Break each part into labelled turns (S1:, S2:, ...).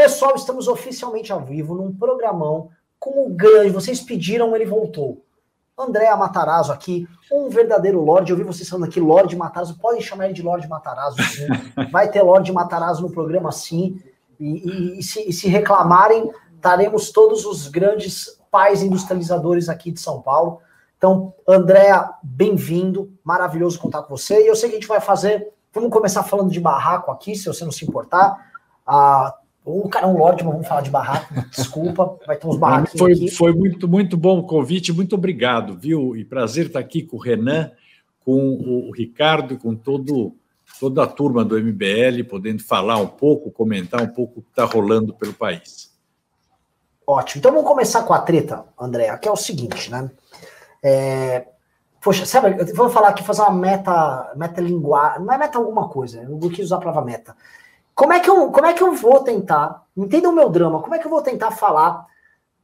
S1: Pessoal, estamos oficialmente ao vivo num programão com o grande. Vocês pediram, ele voltou. André Matarazzo aqui, um verdadeiro Lorde. Eu vi vocês falando aqui, Lorde Matarazzo. Podem chamar ele de Lorde Matarazzo, sim. Vai ter Lorde Matarazzo no programa, sim. E, e, e, se, e se reclamarem, estaremos todos os grandes pais industrializadores aqui de São Paulo. Então, Andréa, bem-vindo. Maravilhoso contar com você. E eu sei que a gente vai fazer. Vamos começar falando de barraco aqui, se você não se importar. Ah, o cara é um lorde, mas vamos falar de barraco. Desculpa, vai ter uns barraquinhos
S2: foi,
S1: aqui.
S2: Foi muito, muito bom o convite, muito obrigado, viu? E prazer estar aqui com o Renan, com o Ricardo, com todo, toda a turma do MBL, podendo falar um pouco, comentar um pouco o que está rolando pelo país.
S1: Ótimo. Então vamos começar com a treta, André, que é o seguinte, né? É, poxa, sabe, vou falar aqui, fazer uma meta, meta linguagem, não é meta alguma coisa, eu não quis usar a palavra meta. Como é que eu, como é que eu vou tentar, entenda o meu drama, como é que eu vou tentar falar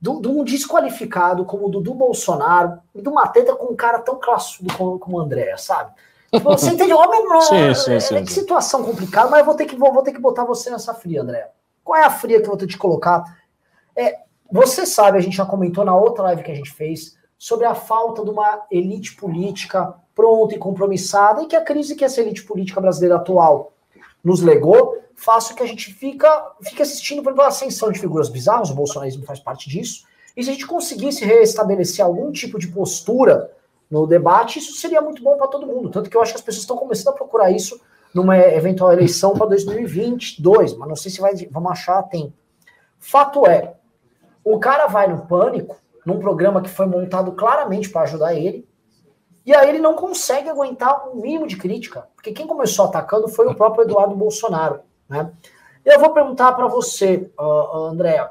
S1: de um desqualificado como o Dudu Bolsonaro e de uma treta com um cara tão classudo como, como o André, sabe? Tipo, você entende? Homem, sim, sim, sim, é, que situação complicada, mas eu vou ter, que, vou, vou ter que botar você nessa fria, André. Qual é a fria que eu vou ter que te colocar? É, você sabe, a gente já comentou na outra live que a gente fez, sobre a falta de uma elite política pronta e compromissada e que a crise que essa elite política brasileira atual nos legou com que a gente fica, fica assistindo, por exemplo, a ascensão de figuras bizarras, o bolsonarismo faz parte disso, e se a gente conseguisse restabelecer algum tipo de postura no debate, isso seria muito bom para todo mundo. Tanto que eu acho que as pessoas estão começando a procurar isso numa eventual eleição para 2022, mas não sei se vai, vamos achar tem. Fato é, o cara vai no pânico num programa que foi montado claramente para ajudar ele. E aí ele não consegue aguentar um mínimo de crítica, porque quem começou atacando foi o próprio Eduardo Bolsonaro. Né? Eu vou perguntar para você, uh, André,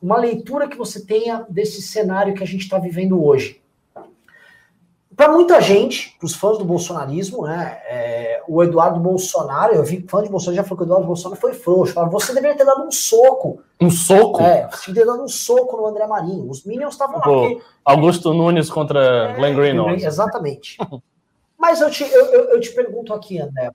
S1: uma leitura que você tenha desse cenário que a gente está vivendo hoje. Para muita gente, para os fãs do bolsonarismo, né, é, o Eduardo Bolsonaro, eu vi fã de Bolsonaro já falou que o Eduardo Bolsonaro foi frouxo. Falaram, você deveria ter dado um soco.
S3: Um soco?
S1: É, você deveria ter dado um soco no André Marinho. Os Minions estavam lá.
S3: Porque... Augusto Nunes contra é, Glenn Greenwald.
S1: Exatamente. Mas eu te, eu, eu, eu te pergunto aqui, André,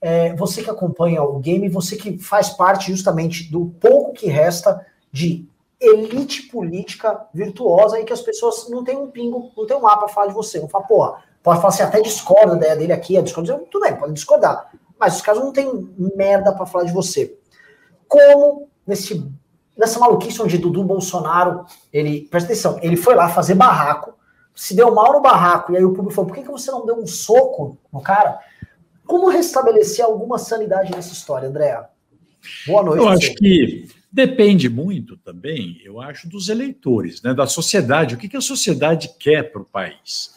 S1: é, você que acompanha o game, você que faz parte justamente do pouco que resta de elite política virtuosa e que as pessoas não têm um pingo, não tem um A para falar de você. Não fala, porra, pode falar assim, até discorda da ideia dele aqui, é discorda, tudo bem, pode discordar. Mas os caras não têm merda para falar de você. Como nesse, nessa maluquice onde Dudu Bolsonaro, ele, presta atenção, ele foi lá fazer barraco, se deu mal no barraco, e aí o público falou, por que, que você não deu um soco no cara? Como restabelecer alguma sanidade nessa história, André?
S2: Boa noite. Eu acho que Depende muito também, eu acho, dos eleitores, né, da sociedade. O que, que a sociedade quer para o país?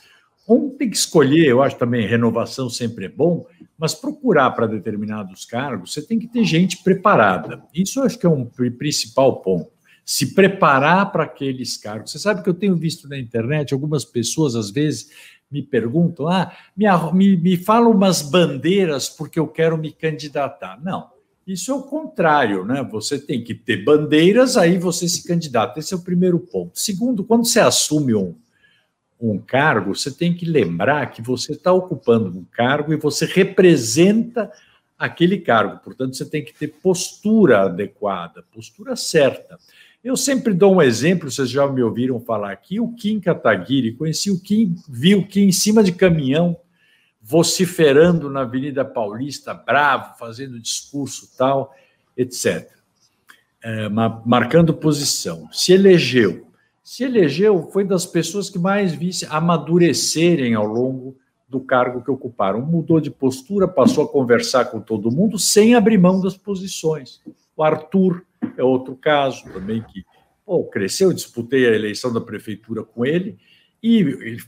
S2: Um tem que escolher, eu acho também, renovação sempre é bom, mas procurar para determinados cargos, você tem que ter gente preparada. Isso eu acho que é um principal ponto. Se preparar para aqueles cargos. Você sabe que eu tenho visto na internet algumas pessoas, às vezes, me perguntam: ah, me, me, me falam umas bandeiras porque eu quero me candidatar. Não. Isso é o contrário, né? Você tem que ter bandeiras, aí você se candidata. Esse é o primeiro ponto. Segundo, quando você assume um, um cargo, você tem que lembrar que você está ocupando um cargo e você representa aquele cargo. Portanto, você tem que ter postura adequada, postura certa. Eu sempre dou um exemplo, vocês já me ouviram falar aqui, o Kim Kataguiri. Conheci o Kim, vi o Kim em cima de caminhão vociferando na Avenida Paulista, bravo, fazendo discurso tal, etc. É, marcando posição. Se elegeu. Se elegeu, foi das pessoas que mais visse amadurecerem ao longo do cargo que ocuparam. Mudou de postura, passou a conversar com todo mundo sem abrir mão das posições. O Arthur é outro caso também que pô, cresceu, disputei a eleição da prefeitura com ele, e ele,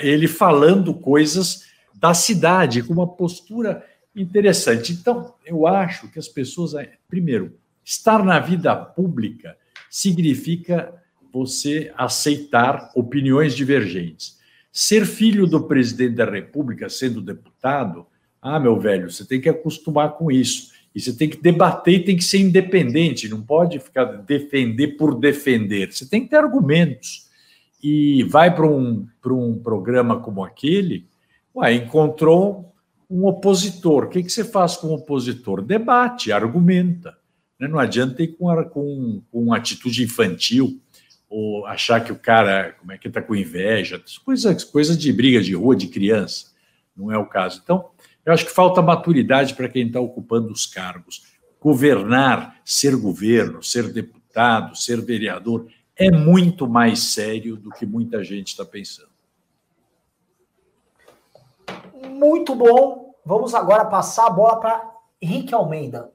S2: ele falando coisas da cidade, com uma postura interessante. Então, eu acho que as pessoas, primeiro, estar na vida pública significa você aceitar opiniões divergentes. Ser filho do presidente da República, sendo deputado, ah, meu velho, você tem que acostumar com isso. E você tem que debater e tem que ser independente, não pode ficar defender por defender. Você tem que ter argumentos. E vai para um, um programa como aquele, Ué, encontrou um opositor. O que, que você faz com o opositor? Debate, argumenta. Né? Não adianta ir com, com, com atitude infantil ou achar que o cara, como é que está com inveja, coisas coisa de briga de rua de criança. Não é o caso. Então, eu acho que falta maturidade para quem está ocupando os cargos. Governar, ser governo, ser deputado, ser vereador, é muito mais sério do que muita gente está pensando.
S1: Muito bom. Vamos agora passar a bola para Henrique Almeida.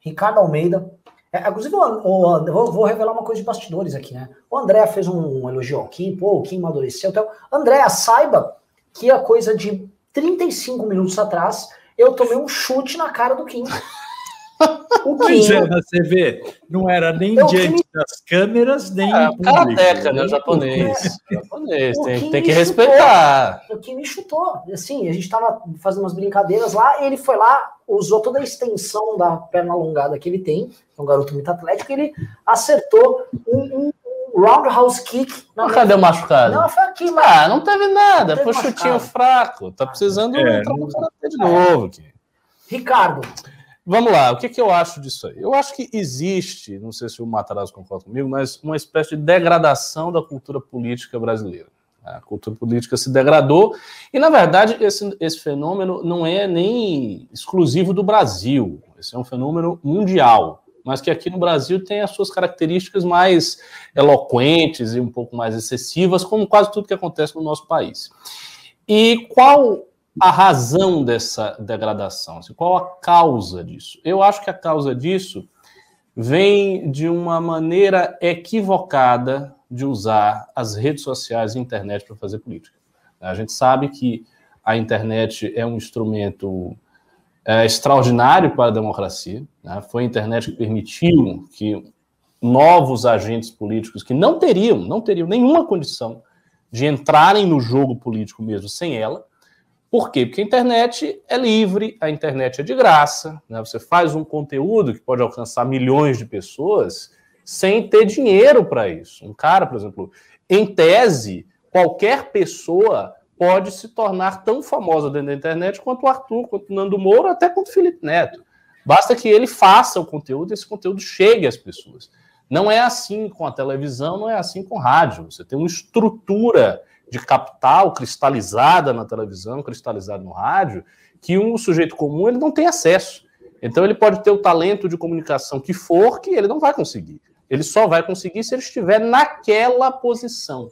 S1: Ricardo Almeida. É, inclusive, o, o, vou, vou, revelar uma coisa de bastidores aqui, né? O André fez um elogio ao Kim, pô, o Kim amadureceu. Então, André, saiba que a coisa de 35 minutos atrás, eu tomei um chute na cara do Kim.
S2: O pois é, você vê, não era nem eu diante me... das câmeras, nem é,
S3: em Karateca, né? Japonês. É. Japonês, tem, tem que respeitar.
S1: O Kim me chutou. Assim, a gente tava fazendo umas brincadeiras lá, ele foi lá, usou toda a extensão da perna alongada que ele tem, é um garoto muito atlético, ele acertou um, um roundhouse kick.
S3: Não, cadê o machucado? Não, foi aqui, mas... Ah, não teve nada, foi chutinho fraco. Tá precisando é, entrar no karatê de novo. Aqui.
S1: Ricardo,
S3: Vamos lá, o que, que eu acho disso aí? Eu acho que existe, não sei se o Matarazzo concorda comigo, mas uma espécie de degradação da cultura política brasileira. A cultura política se degradou, e na verdade esse, esse fenômeno não é nem exclusivo do Brasil, esse é um fenômeno mundial, mas que aqui no Brasil tem as suas características mais eloquentes e um pouco mais excessivas, como quase tudo que acontece no nosso país. E qual a razão dessa degradação? Assim, qual a causa disso? Eu acho que a causa disso vem de uma maneira equivocada de usar as redes sociais e a internet para fazer política. A gente sabe que a internet é um instrumento é, extraordinário para a democracia. Né? Foi a internet que permitiu que novos agentes políticos que não teriam, não teriam nenhuma condição de entrarem no jogo político mesmo sem ela, por quê? Porque a internet é livre, a internet é de graça, né? você faz um conteúdo que pode alcançar milhões de pessoas sem ter dinheiro para isso. Um cara, por exemplo, em tese, qualquer pessoa pode se tornar tão famosa dentro da internet quanto o Arthur, quanto o Nando Moura, até quanto o Felipe Neto. Basta que ele faça o conteúdo e esse conteúdo chegue às pessoas. Não é assim com a televisão, não é assim com o rádio. Você tem uma estrutura de capital cristalizada na televisão, cristalizada no rádio, que um sujeito comum ele não tem acesso. Então ele pode ter o talento de comunicação que for, que ele não vai conseguir. Ele só vai conseguir se ele estiver naquela posição.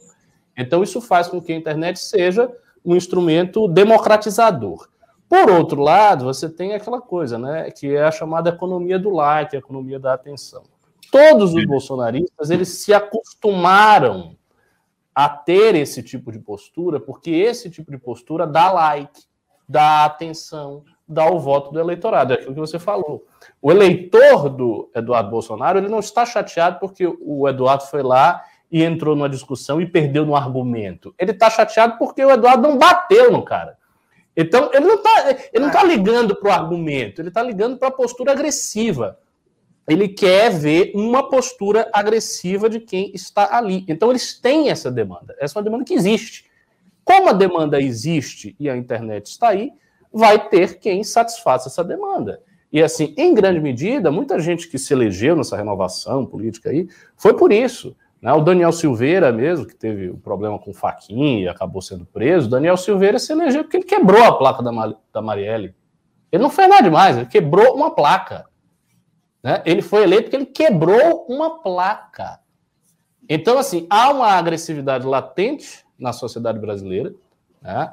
S3: Então isso faz com que a internet seja um instrumento democratizador. Por outro lado, você tem aquela coisa, né, que é a chamada economia do like, a economia da atenção. Todos os bolsonaristas, eles se acostumaram a ter esse tipo de postura, porque esse tipo de postura dá like, dá atenção, dá o voto do eleitorado. É aquilo que você falou. O eleitor do Eduardo Bolsonaro ele não está chateado porque o Eduardo foi lá e entrou numa discussão e perdeu no argumento. Ele está chateado porque o Eduardo não bateu no cara. Então, ele não está ele não tá ligando para o argumento, ele está ligando para a postura agressiva ele quer ver uma postura agressiva de quem está ali. Então, eles têm essa demanda. Essa é uma demanda que existe. Como a demanda existe e a internet está aí, vai ter quem satisfaça essa demanda. E assim, em grande medida, muita gente que se elegeu nessa renovação política aí foi por isso. Né? O Daniel Silveira mesmo, que teve o um problema com o Faquin e acabou sendo preso, Daniel Silveira se elegeu porque ele quebrou a placa da, da Marielle. Ele não fez nada demais, ele quebrou uma placa. Né? Ele foi eleito porque ele quebrou uma placa. Então, assim, há uma agressividade latente na sociedade brasileira. Né?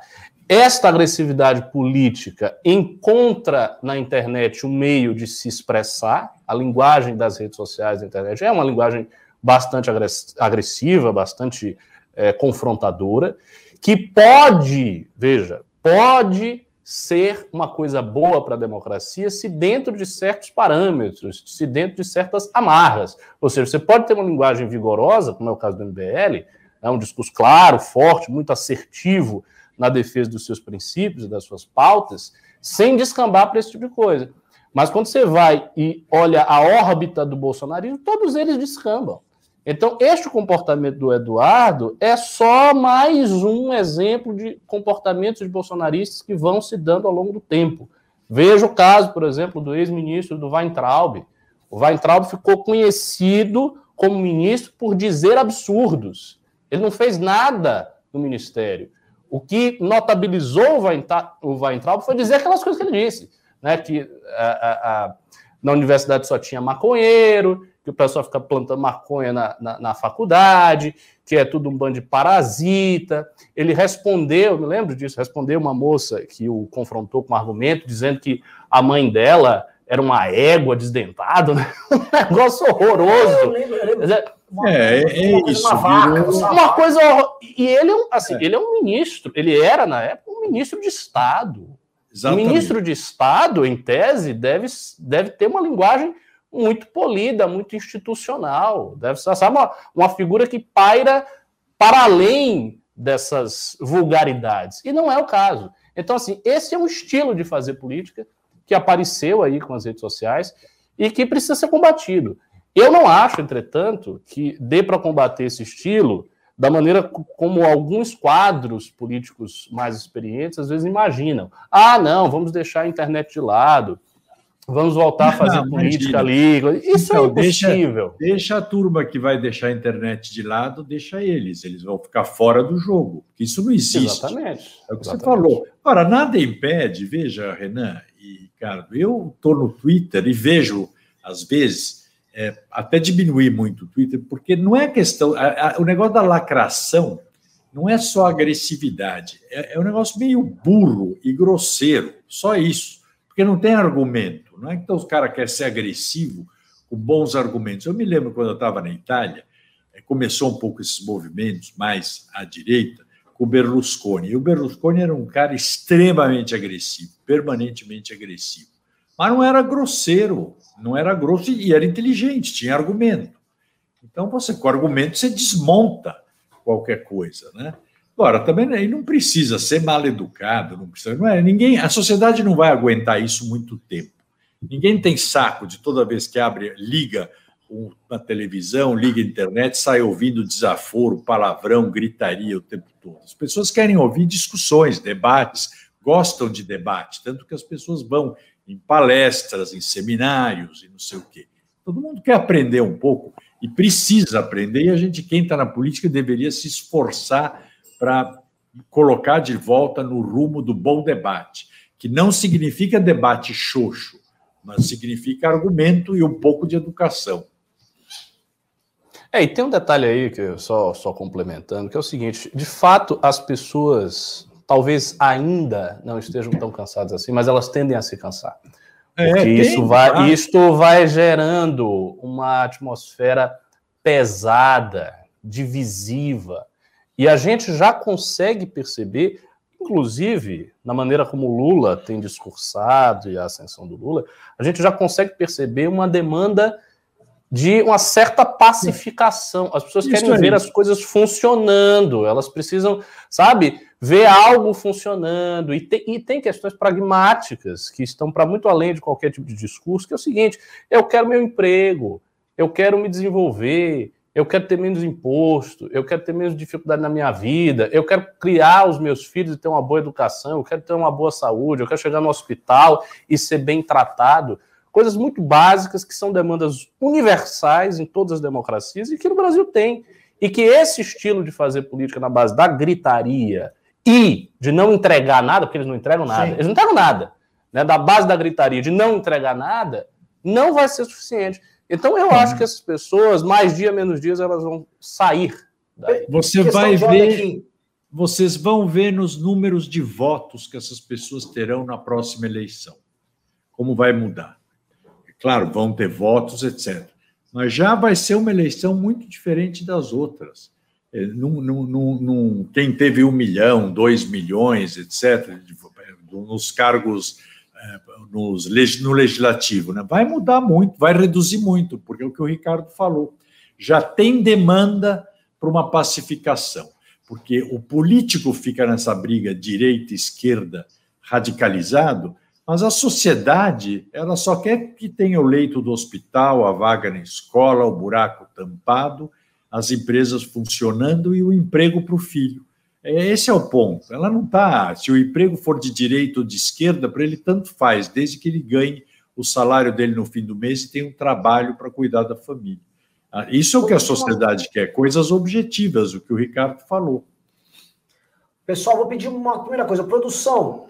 S3: Esta agressividade política encontra na internet um meio de se expressar. A linguagem das redes sociais da internet é uma linguagem bastante agressiva, bastante é, confrontadora, que pode, veja, pode ser uma coisa boa para a democracia se dentro de certos parâmetros, se dentro de certas amarras. Ou seja, você pode ter uma linguagem vigorosa, como é o caso do MBL, é um discurso claro, forte, muito assertivo na defesa dos seus princípios e das suas pautas, sem descambar para esse tipo de coisa. Mas quando você vai e olha a órbita do bolsonarismo, todos eles descambam. Então, este comportamento do Eduardo é só mais um exemplo de comportamentos bolsonaristas que vão se dando ao longo do tempo. Veja o caso, por exemplo, do ex-ministro do Weintraub, O Weintraub ficou conhecido como ministro por dizer absurdos. Ele não fez nada no ministério. O que notabilizou o Weintraub foi dizer aquelas coisas que ele disse, né? Que a, a, a, na universidade só tinha maconheiro, que o pessoal fica plantando maconha na, na, na, faculdade, que é tudo um bando de parasita. Ele respondeu, me lembro disso, respondeu uma moça que o confrontou com um argumento, dizendo que a mãe dela era uma égua desdentada, né? um negócio horroroso. Eu lembro, eu lembro. É, é, é isso. Uma, uma coisa. E ele, é assim, é. ele é um ministro, ele era, na época, um ministro de Estado. Exatamente. O ministro de Estado, em tese, deve, deve ter uma linguagem muito polida, muito institucional. Deve ser sabe, uma, uma figura que paira para além dessas vulgaridades. E não é o caso. Então, assim, esse é um estilo de fazer política que apareceu aí com as redes sociais e que precisa ser combatido. Eu não acho, entretanto, que dê para combater esse estilo da maneira como alguns quadros políticos mais experientes às vezes imaginam. Ah, não, vamos deixar a internet de lado, vamos voltar a fazer não, política ali. Isso é então, é impossível.
S2: Deixa, deixa, a turma que vai deixar a internet de lado, deixa eles, eles vão ficar fora do jogo. Isso não existe.
S3: Exatamente.
S2: É o
S3: que
S2: Exatamente. você falou. Ora, nada impede, veja, Renan e Ricardo, eu estou no Twitter e vejo, às vezes, é, até diminuir muito o Twitter, porque não é questão. A, a, o negócio da lacração não é só agressividade, é, é, um negócio meio burro e grosseiro, só isso, porque não tem argumento. Não é que então os caras querem ser agressivo com bons argumentos. Eu me lembro quando eu estava na Itália, é, começou um pouco esses movimentos mais à direita com o Berlusconi. E o Berlusconi era um cara extremamente agressivo, permanentemente agressivo. Mas não era grosseiro, não era grosso e era inteligente, tinha argumento. Então, você com argumento você desmonta qualquer coisa, né? Agora, também aí não precisa ser mal educado, não precisa, não é, ninguém, a sociedade não vai aguentar isso muito tempo. Ninguém tem saco de toda vez que abre, liga uma televisão, liga a internet, sai ouvindo desaforo, palavrão, gritaria o tempo todo. As pessoas querem ouvir discussões, debates, gostam de debate, tanto que as pessoas vão em palestras, em seminários e não sei o quê. Todo mundo quer aprender um pouco e precisa aprender, e a gente, quem está na política, deveria se esforçar para colocar de volta no rumo do bom debate, que não significa debate xoxo, mas significa argumento e um pouco de educação.
S3: É, e tem um detalhe aí que eu só, só complementando, que é o seguinte: de fato, as pessoas talvez ainda não estejam tão cansadas assim, mas elas tendem a se cansar. É, porque tem, isso vai, tá? isto vai gerando uma atmosfera pesada, divisiva. E a gente já consegue perceber, inclusive na maneira como Lula tem discursado e a ascensão do Lula, a gente já consegue perceber uma demanda de uma certa pacificação. As pessoas Isso querem ver as coisas funcionando, elas precisam, sabe, ver algo funcionando. E tem, e tem questões pragmáticas que estão para muito além de qualquer tipo de discurso, que é o seguinte: eu quero meu emprego, eu quero me desenvolver, eu quero ter menos imposto, eu quero ter menos dificuldade na minha vida, eu quero criar os meus filhos e ter uma boa educação, eu quero ter uma boa saúde, eu quero chegar no hospital e ser bem tratado coisas muito básicas que são demandas universais em todas as democracias e que no Brasil tem. E que esse estilo de fazer política na base da gritaria e de não entregar nada, porque eles não entregam nada, Sim. eles não entregam nada, né? da base da gritaria, de não entregar nada, não vai ser suficiente. Então eu acho que essas pessoas, mais dia menos dias, elas vão sair.
S2: Daí. Você vai ver, vocês vão ver nos números de votos que essas pessoas terão na próxima eleição. Como vai mudar. Claro, vão ter votos, etc. Mas já vai ser uma eleição muito diferente das outras. É, num, num, num, quem teve um milhão, dois milhões, etc., nos cargos é, nos, no legislativo, né? vai mudar muito, vai reduzir muito, porque é o que o Ricardo falou. Já tem demanda para uma pacificação, porque o político fica nessa briga direita-esquerda radicalizado, mas a sociedade, ela só quer que tenha o leito do hospital, a vaga na escola, o buraco tampado, as empresas funcionando e o emprego para o filho. É, esse é o ponto. Ela não está. Se o emprego for de direita ou de esquerda, para ele tanto faz, desde que ele ganhe o salário dele no fim do mês e tem um trabalho para cuidar da família. Ah, isso é o que a sociedade quer, coisas objetivas, o que o Ricardo falou.
S1: Pessoal, vou pedir uma primeira coisa. Produção,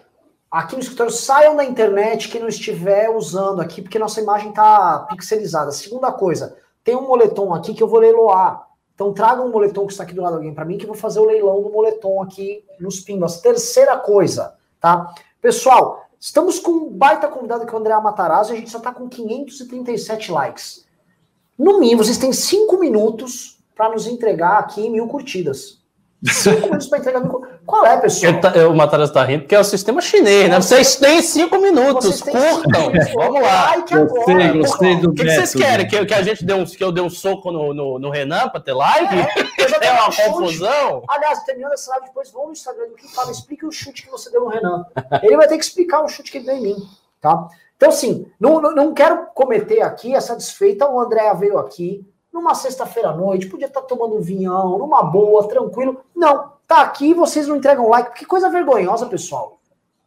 S1: aqui no escritório, saiam da internet que não estiver usando aqui, porque nossa imagem está pixelizada. Segunda coisa, tem um moletom aqui que eu vou leiloar. Então traga um moletom que está aqui do lado de alguém para mim, que eu vou fazer o leilão do moletom aqui nos pimbas. Terceira coisa, tá? Pessoal, estamos com um baita convidado que é o André Matarazzo e a gente só está com 537 likes. No mínimo, vocês têm cinco minutos para nos entregar aqui mil curtidas. Cinco minutos para entregar mil Qual é, pessoal?
S3: Tá, o Matarazzo está rindo porque é o sistema chinês, né? Vocês têm cinco minutos, curtam. Vamos lá.
S2: Gostei, gostei do
S3: O que, que, vocês querem? Que, que, a gente dê um, que eu dê um soco no, no, no Renan para ter live? É, é uma confusão?
S1: Aliás, terminando essa live, depois vamos no Instagram do que fala, explique o chute que você deu no Renan. Ele vai ter que explicar o chute que ele deu em mim, tá? Então, assim, não, não, não quero cometer aqui essa desfeita. O André veio aqui numa sexta-feira à noite, podia estar tomando um vinhão, numa boa, tranquilo. Não, tá aqui e vocês não entregam like. Que coisa vergonhosa, pessoal.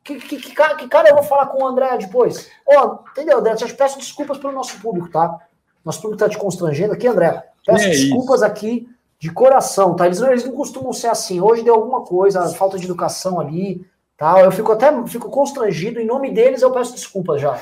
S1: Que, que, que, cara, que cara eu vou falar com o André depois? Ó, oh, entendeu, André? Eu peço desculpas pelo nosso público, tá? Nosso público tá te constrangendo aqui, André. Peço é desculpas isso. aqui de coração, tá? Eles não, eles não costumam ser assim. Hoje deu alguma coisa, falta de educação ali, Tá? Eu fico até fico constrangido, em nome deles eu peço desculpas já.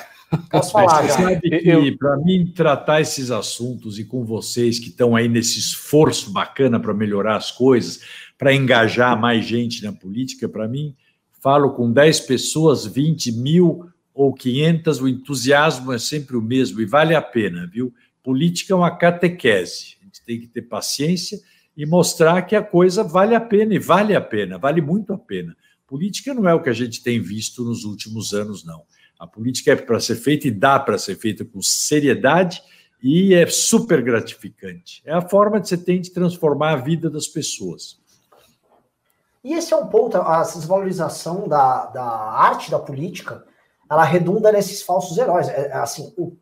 S1: Posso falar já.
S2: Sabe que para mim tratar esses assuntos e com vocês que estão aí nesse esforço bacana para melhorar as coisas, para engajar mais gente na política, para mim, falo com 10 pessoas, 20 mil ou 500, o entusiasmo é sempre o mesmo e vale a pena, viu? Política é uma catequese, a gente tem que ter paciência e mostrar que a coisa vale a pena, e vale a pena, vale muito a pena. Política não é o que a gente tem visto nos últimos anos, não. A política é para ser feita e dá para ser feita com seriedade e é super gratificante. É a forma que você tem de transformar a vida das pessoas.
S1: E esse é um ponto, a desvalorização da, da arte da política, ela redunda nesses falsos heróis. É, é assim, o,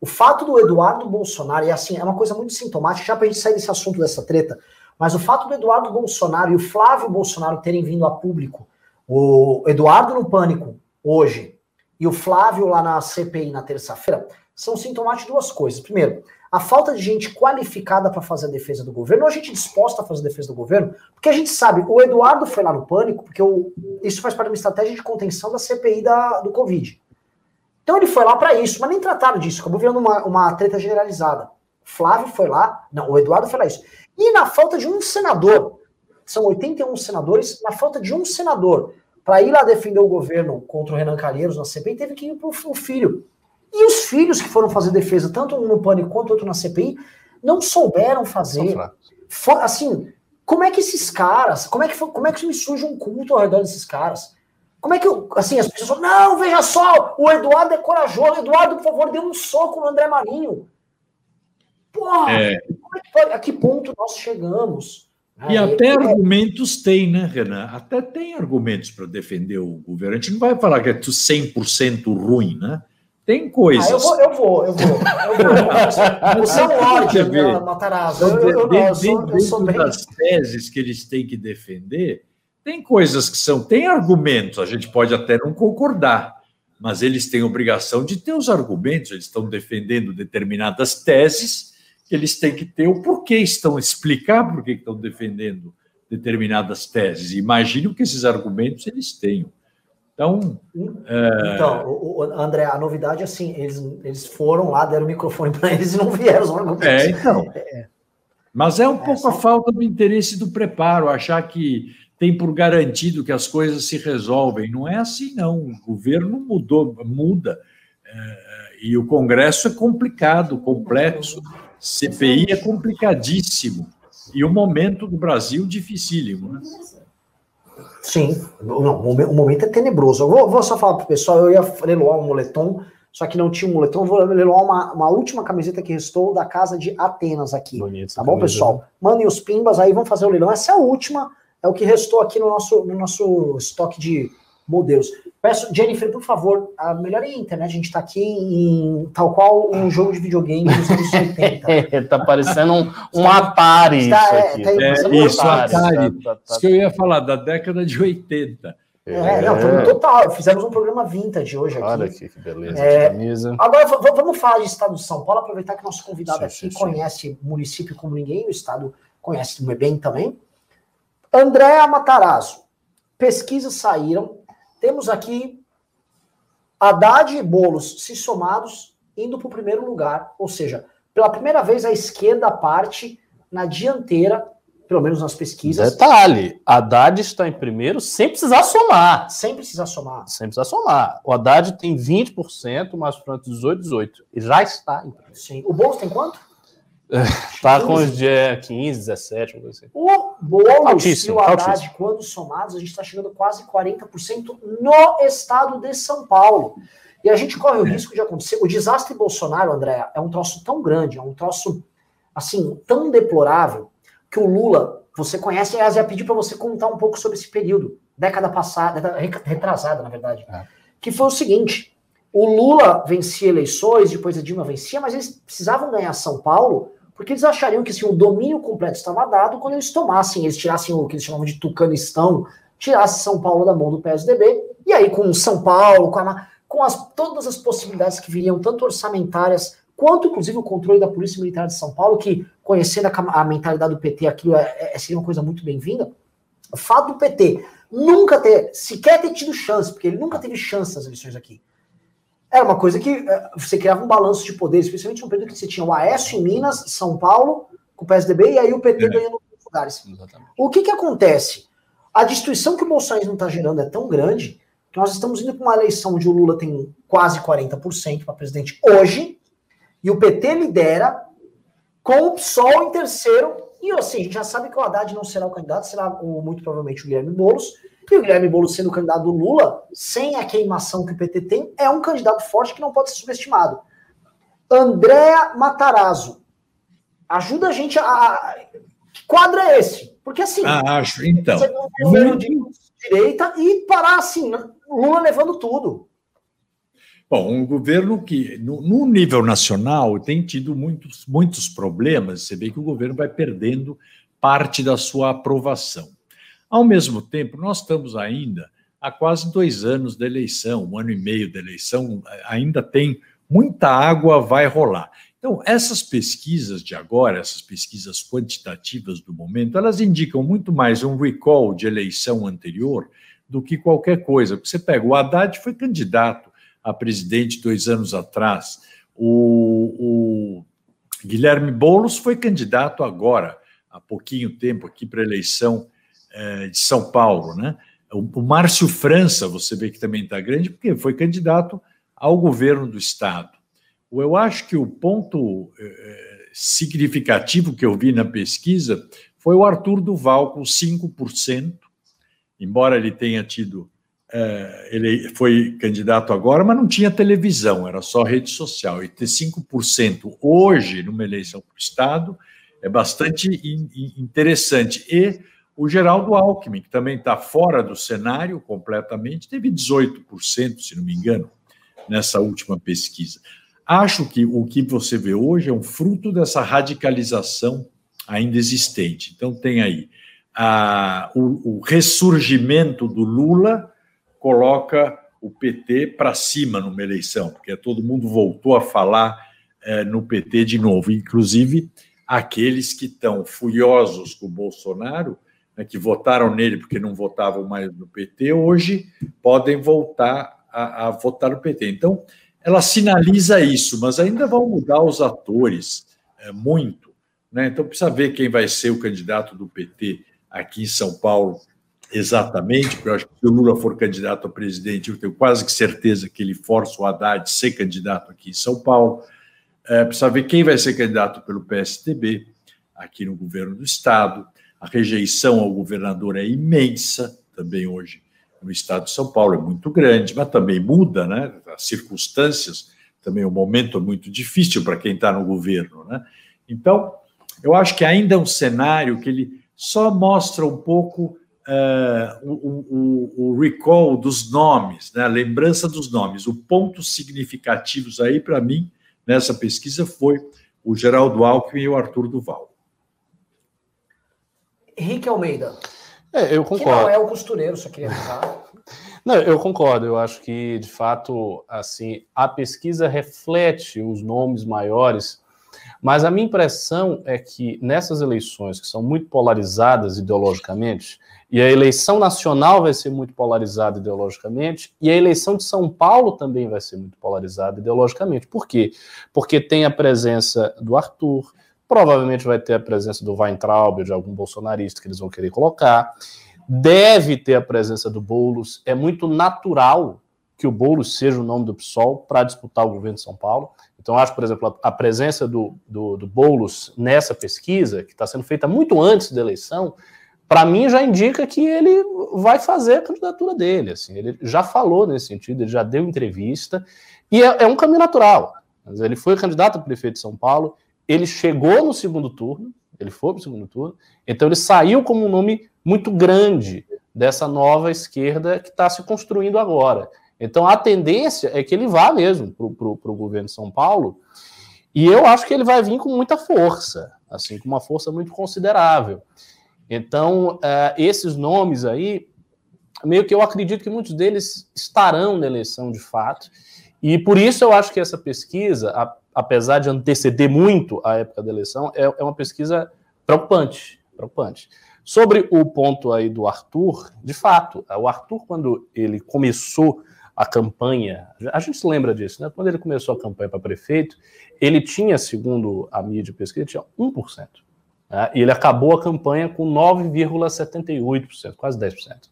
S1: o fato do Eduardo Bolsonaro, e assim, é uma coisa muito sintomática, já para a gente sair desse assunto dessa treta, mas o fato do Eduardo Bolsonaro e o Flávio Bolsonaro terem vindo a público o Eduardo no Pânico, hoje, e o Flávio lá na CPI na terça-feira, são sintomáticos de duas coisas. Primeiro, a falta de gente qualificada para fazer a defesa do governo, ou a gente disposta a fazer a defesa do governo, porque a gente sabe, o Eduardo foi lá no Pânico, porque o, isso faz parte de uma estratégia de contenção da CPI da, do Covid. Então ele foi lá para isso, mas nem trataram disso, acabou virando uma, uma treta generalizada. Flávio foi lá, não, o Eduardo foi lá isso. E na falta de um senador, são 81 senadores, na falta de um senador para ir lá defender o governo contra o Renan Calheiros na CPI, teve que ir para o filho. E os filhos que foram fazer defesa, tanto um no Pânico quanto outro na CPI, não souberam fazer. For, assim, como é que esses caras, como é que, como é que me surge um culto ao redor desses caras? Como é que, eu, assim, as pessoas falam, não, veja só, o Eduardo é corajoso, Eduardo, por favor, dê um soco no André Marinho. Porra, é. é a que ponto nós chegamos?
S2: E até argumentos tem, né, Renan? Até tem argumentos para defender o governo. A gente não vai falar que é 100% ruim, né? Tem coisas. Ah,
S1: eu vou, eu vou, eu vou. Eu vou. Você é um ódio, né, Matarazzo. Eu, eu, eu, eu, sou, eu sou bem...
S2: das teses que eles têm que defender, tem coisas que são, tem argumentos, a gente pode até não concordar, mas eles têm obrigação de ter os argumentos, eles estão defendendo determinadas teses eles têm que ter o porquê estão, explicar por que estão defendendo determinadas teses. Imagino que esses argumentos eles tenham. Então,
S1: é... então o, o, André, a novidade é assim, eles, eles foram lá, deram o microfone para eles e não vieram os argumentos.
S2: É, então. É. Mas é um é, pouco só... a falta do interesse do preparo, achar que tem por garantido que as coisas se resolvem. Não é assim, não. O governo mudou, muda. É, e o Congresso é complicado, complexo. CPI é complicadíssimo. E o momento do Brasil dificílimo, né?
S1: Sim, não, o momento é tenebroso. Eu vou, vou só falar para o pessoal, eu ia leiloar um moletom, só que não tinha um moletom, vou leiloar uma, uma última camiseta que restou da casa de Atenas aqui. Bonito, tá bom, pessoal? Mandem os pimbas aí, vamos fazer o leilão. Essa é a última, é o que restou aqui no nosso, no nosso estoque de modelos. Peço, Jennifer, por favor, a melhore a internet. A gente está aqui em tal qual um jogo de videogame dos anos 80.
S3: tá parecendo um, um Atari
S2: tá, isso aqui. É, tá é, isso, Atari. Atari. Tá, tá, isso que eu ia falar, da década de 80.
S1: É, não, foi total. Fizemos um programa vintage hoje aqui.
S3: Olha aqui que beleza
S1: é, camisa. Agora vamos falar de estado de São Paulo, aproveitar que nosso convidado sim, aqui sim, conhece sim. o município como ninguém, o estado conhece bem também. Andréa Matarazzo. Pesquisas saíram. Temos aqui Haddad e Bolos se somados indo para o primeiro lugar. Ou seja, pela primeira vez a esquerda parte na dianteira pelo menos nas pesquisas.
S3: Detalhe, Haddad está em primeiro sem precisar somar.
S1: Sem precisar somar.
S3: Sem precisar somar. O Haddad tem 20%, mais Franco 18, 18. E já está em primeiro.
S1: Sim. O Boulos tem quanto?
S3: Está com os de 15, 17,
S1: coisa assim. O Boulos e o Haddad, altíssimo. quando somados, a gente está chegando quase 40% no estado de São Paulo. E a gente corre o risco de acontecer. O desastre Bolsonaro, André, é um troço tão grande, é um troço, assim, tão deplorável, que o Lula, você conhece, aliás, já pedi para você contar um pouco sobre esse período, década passada, retrasada, na verdade, é. que foi o seguinte: o Lula vencia eleições, depois a Dilma vencia, mas eles precisavam ganhar São Paulo porque eles achariam que assim, o domínio completo estava dado quando eles tomassem, eles tirassem o que eles chamavam de tucanistão, tirassem São Paulo da mão do PSDB, e aí com São Paulo, com, a, com as, todas as possibilidades que viriam, tanto orçamentárias quanto inclusive o controle da Polícia Militar de São Paulo, que conhecendo a, a mentalidade do PT, aquilo é, é, seria uma coisa muito bem-vinda. O fato do PT nunca ter, sequer ter tido chance, porque ele nunca teve chance nas eleições aqui, era uma coisa que é, você criava um balanço de poder, especialmente no período que você tinha o Aécio em Minas, São Paulo, com o PSDB, e aí o PT é. ganhando lugares. Exatamente. O que que acontece? A destruição que o Bolsonaro não está gerando é tão grande que nós estamos indo para uma eleição onde o Lula tem quase 40% para presidente hoje, e o PT lidera com o PSOL em terceiro. E assim, a gente já sabe que o Haddad não será o candidato, será muito provavelmente o Guilherme Boulos. E o Guilherme Boulos sendo o candidato do Lula, sem a queimação que o PT tem, é um candidato forte que não pode ser subestimado. Andréa Matarazzo. Ajuda a gente a. Que quadro é esse? Porque assim.
S2: Ah, acho, então. Você
S1: um governo de direita e parar assim, Lula levando tudo.
S2: Bom, um governo que, no, no, nível nacional, tem tido muitos, muitos problemas. Você vê que o governo vai perdendo parte da sua aprovação. Ao mesmo tempo, nós estamos ainda há quase dois anos da eleição, um ano e meio da eleição, ainda tem muita água vai rolar. Então, essas pesquisas de agora, essas pesquisas quantitativas do momento, elas indicam muito mais um recall de eleição anterior do que qualquer coisa. Você pega o Haddad foi candidato a presidente dois anos atrás. O, o Guilherme Boulos foi candidato agora, há pouquinho tempo, aqui para a eleição é, de São Paulo. Né? O, Márcio França, você vê que também está grande, porque foi candidato ao governo do Estado. Eu acho que o ponto é, significativo que eu vi na pesquisa foi o Arthur Duval, com 5%, embora ele tenha tido ele foi candidato agora, mas não tinha televisão, era só rede social. E ter 5% hoje numa eleição para o Estado é bastante in, in, interessante. E o Geraldo Alckmin, que também está fora do cenário completamente, teve 18%, se não me engano, nessa última pesquisa. Acho que o que você vê hoje é um fruto dessa radicalização ainda existente. Então, tem aí a, o, o ressurgimento do Lula coloca o PT para cima numa eleição, porque todo mundo voltou a falar é, no PT de novo, inclusive aqueles que estão furiosos com o Bolsonaro, né, que votaram nele porque não votavam mais no PT, hoje podem voltar a, a votar no PT. Então, ela sinaliza isso, mas ainda vão mudar os atores é, muito. Né? Então, precisa ver quem vai ser o candidato do PT aqui em São Paulo exatamente, porque eu acho que se o Lula for candidato a presidente, eu tenho quase que certeza que ele força o Haddad a ser candidato aqui em São Paulo. É, precisa ver quem vai ser candidato pelo PSDB aqui no governo do Estado. A rejeição ao governador é imensa, também hoje no Estado de São Paulo, é muito grande, mas também muda, né? As circunstâncias, também o momento é muito difícil para quem está no governo, né? Então, eu acho que ainda é um cenário que ele só mostra um pouco uh, o, o, o, recall dos nomes, né, a lembrança dos nomes. O pontos significativos aí, para mim, nessa pesquisa, foi o Geraldo Alckmin e o Arthur Duval.
S1: Henrique Almeida.
S3: É, eu concordo. Que não
S1: é o costureiro, só queria avisar.
S3: Não, eu concordo. Eu acho que, de fato, assim, a pesquisa reflete os nomes maiores, mas a minha impressão é que nessas eleições, que são muito polarizadas ideologicamente, e a eleição nacional vai ser muito polarizada ideologicamente, e a eleição de São Paulo também vai ser muito polarizada ideologicamente. Por quê? Porque tem a presença do Arthur, provavelmente vai ter a presença do Weintraub, de algum bolsonarista que eles vão querer colocar, deve ter a presença do Boulos, é muito natural que o Boulos seja o nome do PSOL para disputar o governo de São Paulo. Então, acho, por exemplo, a, presença do, do, do Boulos nessa pesquisa, que está sendo feita muito antes da eleição, para mim já indica que ele vai fazer a candidatura dele. Assim, ele já falou nesse sentido, ele já deu entrevista, e é, é um caminho natural. Ele foi candidato a prefeito de São Paulo, ele chegou no segundo turno, ele foi para o segundo turno, então ele saiu como um nome muito grande dessa nova esquerda que está se construindo agora. Então a tendência é que ele vá mesmo para o governo de São Paulo, e eu acho que ele vai vir com muita força, assim, com uma força muito considerável. Então, uh, esses nomes aí, meio que eu acredito que muitos deles estarão na eleição de fato. E por isso eu acho que essa pesquisa, apesar de anteceder muito a época da eleição, é, é uma pesquisa preocupante. preocupante. Sobre o ponto aí do Arthur, de fato, o Arthur, quando ele começou a campanha, a gente se lembra disso, né? Quando ele começou a campanha para prefeito, ele tinha, segundo a mídia pesquisa, tinha 1%. Né? E ele acabou a campanha com 9,78%, quase 10%.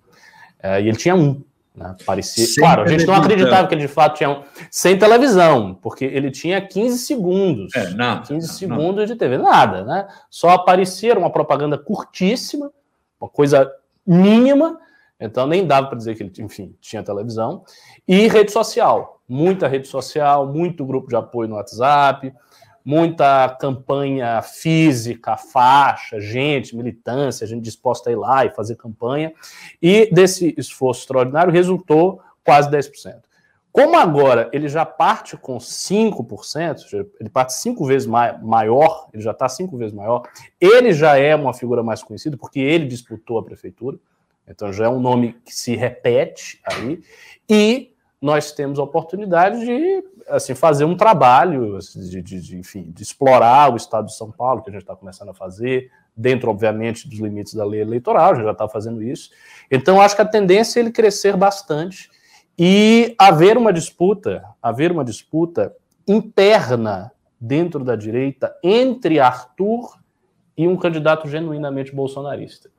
S3: É, e ele tinha um. Né? Parecia, claro, a gente não acreditava que ele de fato tinha um, sem televisão, porque ele tinha 15 segundos. É, nada, 15 não, segundos não. de TV, nada, né? Só aparecia uma propaganda curtíssima, uma coisa mínima, então nem dava para dizer que ele, enfim, tinha televisão. E rede social, muita rede social, muito grupo de apoio no WhatsApp, muita campanha física, faixa, gente, militância, gente disposta a ir lá e fazer campanha. E desse esforço extraordinário resultou quase 10%. Como agora ele já parte com 5%, ele parte cinco vezes maior, ele já está cinco vezes maior, ele já é uma figura mais conhecida, porque ele disputou a prefeitura, então já é um nome que se repete aí, e nós temos a oportunidade de assim, fazer um trabalho de, de, de, enfim, de explorar o estado de São Paulo, que a gente está começando a fazer, dentro, obviamente, dos limites da lei eleitoral, a gente já está fazendo isso. Então, acho que a tendência é ele crescer bastante e haver uma disputa, haver uma disputa interna dentro da direita entre Arthur e um candidato genuinamente bolsonarista.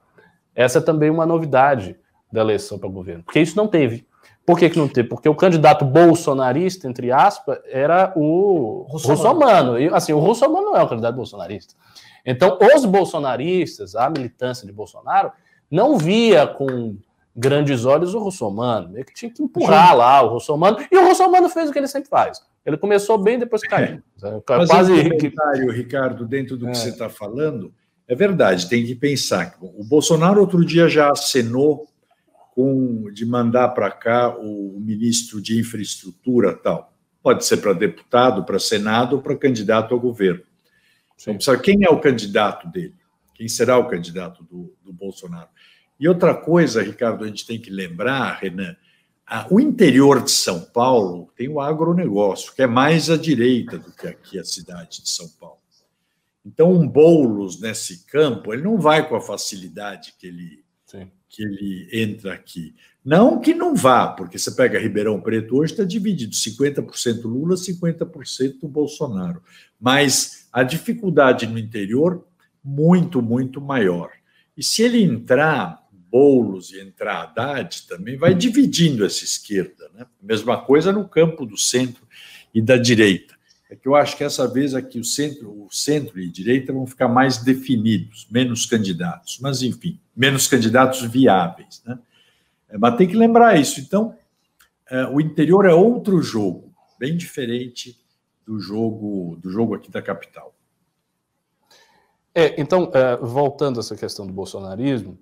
S3: Essa é também uma novidade da eleição para o governo, porque isso não teve. Por que, que não teve? Porque o candidato bolsonarista, entre aspas, era o Russomano. E, assim, o Russomano não é o candidato bolsonarista. Então, os bolsonaristas, a militância de Bolsonaro, não via com grandes olhos o Russomano. Ele tinha que empurrar Sim. lá o Russomano. E o Russomano fez o que ele sempre faz. Ele começou bem, depois caiu.
S2: É. Quase... um comentário, Ricardo, dentro do é. que você está falando, é verdade, tem que pensar. O Bolsonaro outro dia já acenou com de mandar para cá o ministro de infraestrutura tal. Pode ser para deputado, para senado ou para candidato ao governo. Então, precisa, quem é o candidato dele? Quem será o candidato do, do Bolsonaro? E outra coisa, Ricardo, a gente tem que lembrar, Renan, a, o interior de São Paulo tem o agronegócio, que é mais à direita do que aqui a cidade de São Paulo. Então, um Boulos nesse campo, ele não vai com a facilidade que ele Sim que ele entra aqui. Não que não vá, porque você pega Ribeirão Preto hoje está dividido 50% Lula, 50% Bolsonaro. Mas a dificuldade no interior muito, muito maior. E se ele entrar Boulos e entrar Haddad, também vai dividindo essa esquerda. Né? Mesma coisa no campo do centro e da direita. É que eu acho que essa vez aqui o centro, o centro e direita vão ficar mais definidos, menos candidatos. Mas, enfim, menos candidatos viáveis. Né? É, mas tem que lembrar isso. Então, é, o interior é outro jogo, bem diferente do jogo do jogo aqui da capital.
S3: É, então, é, voltando a essa questão do bolsonarismo,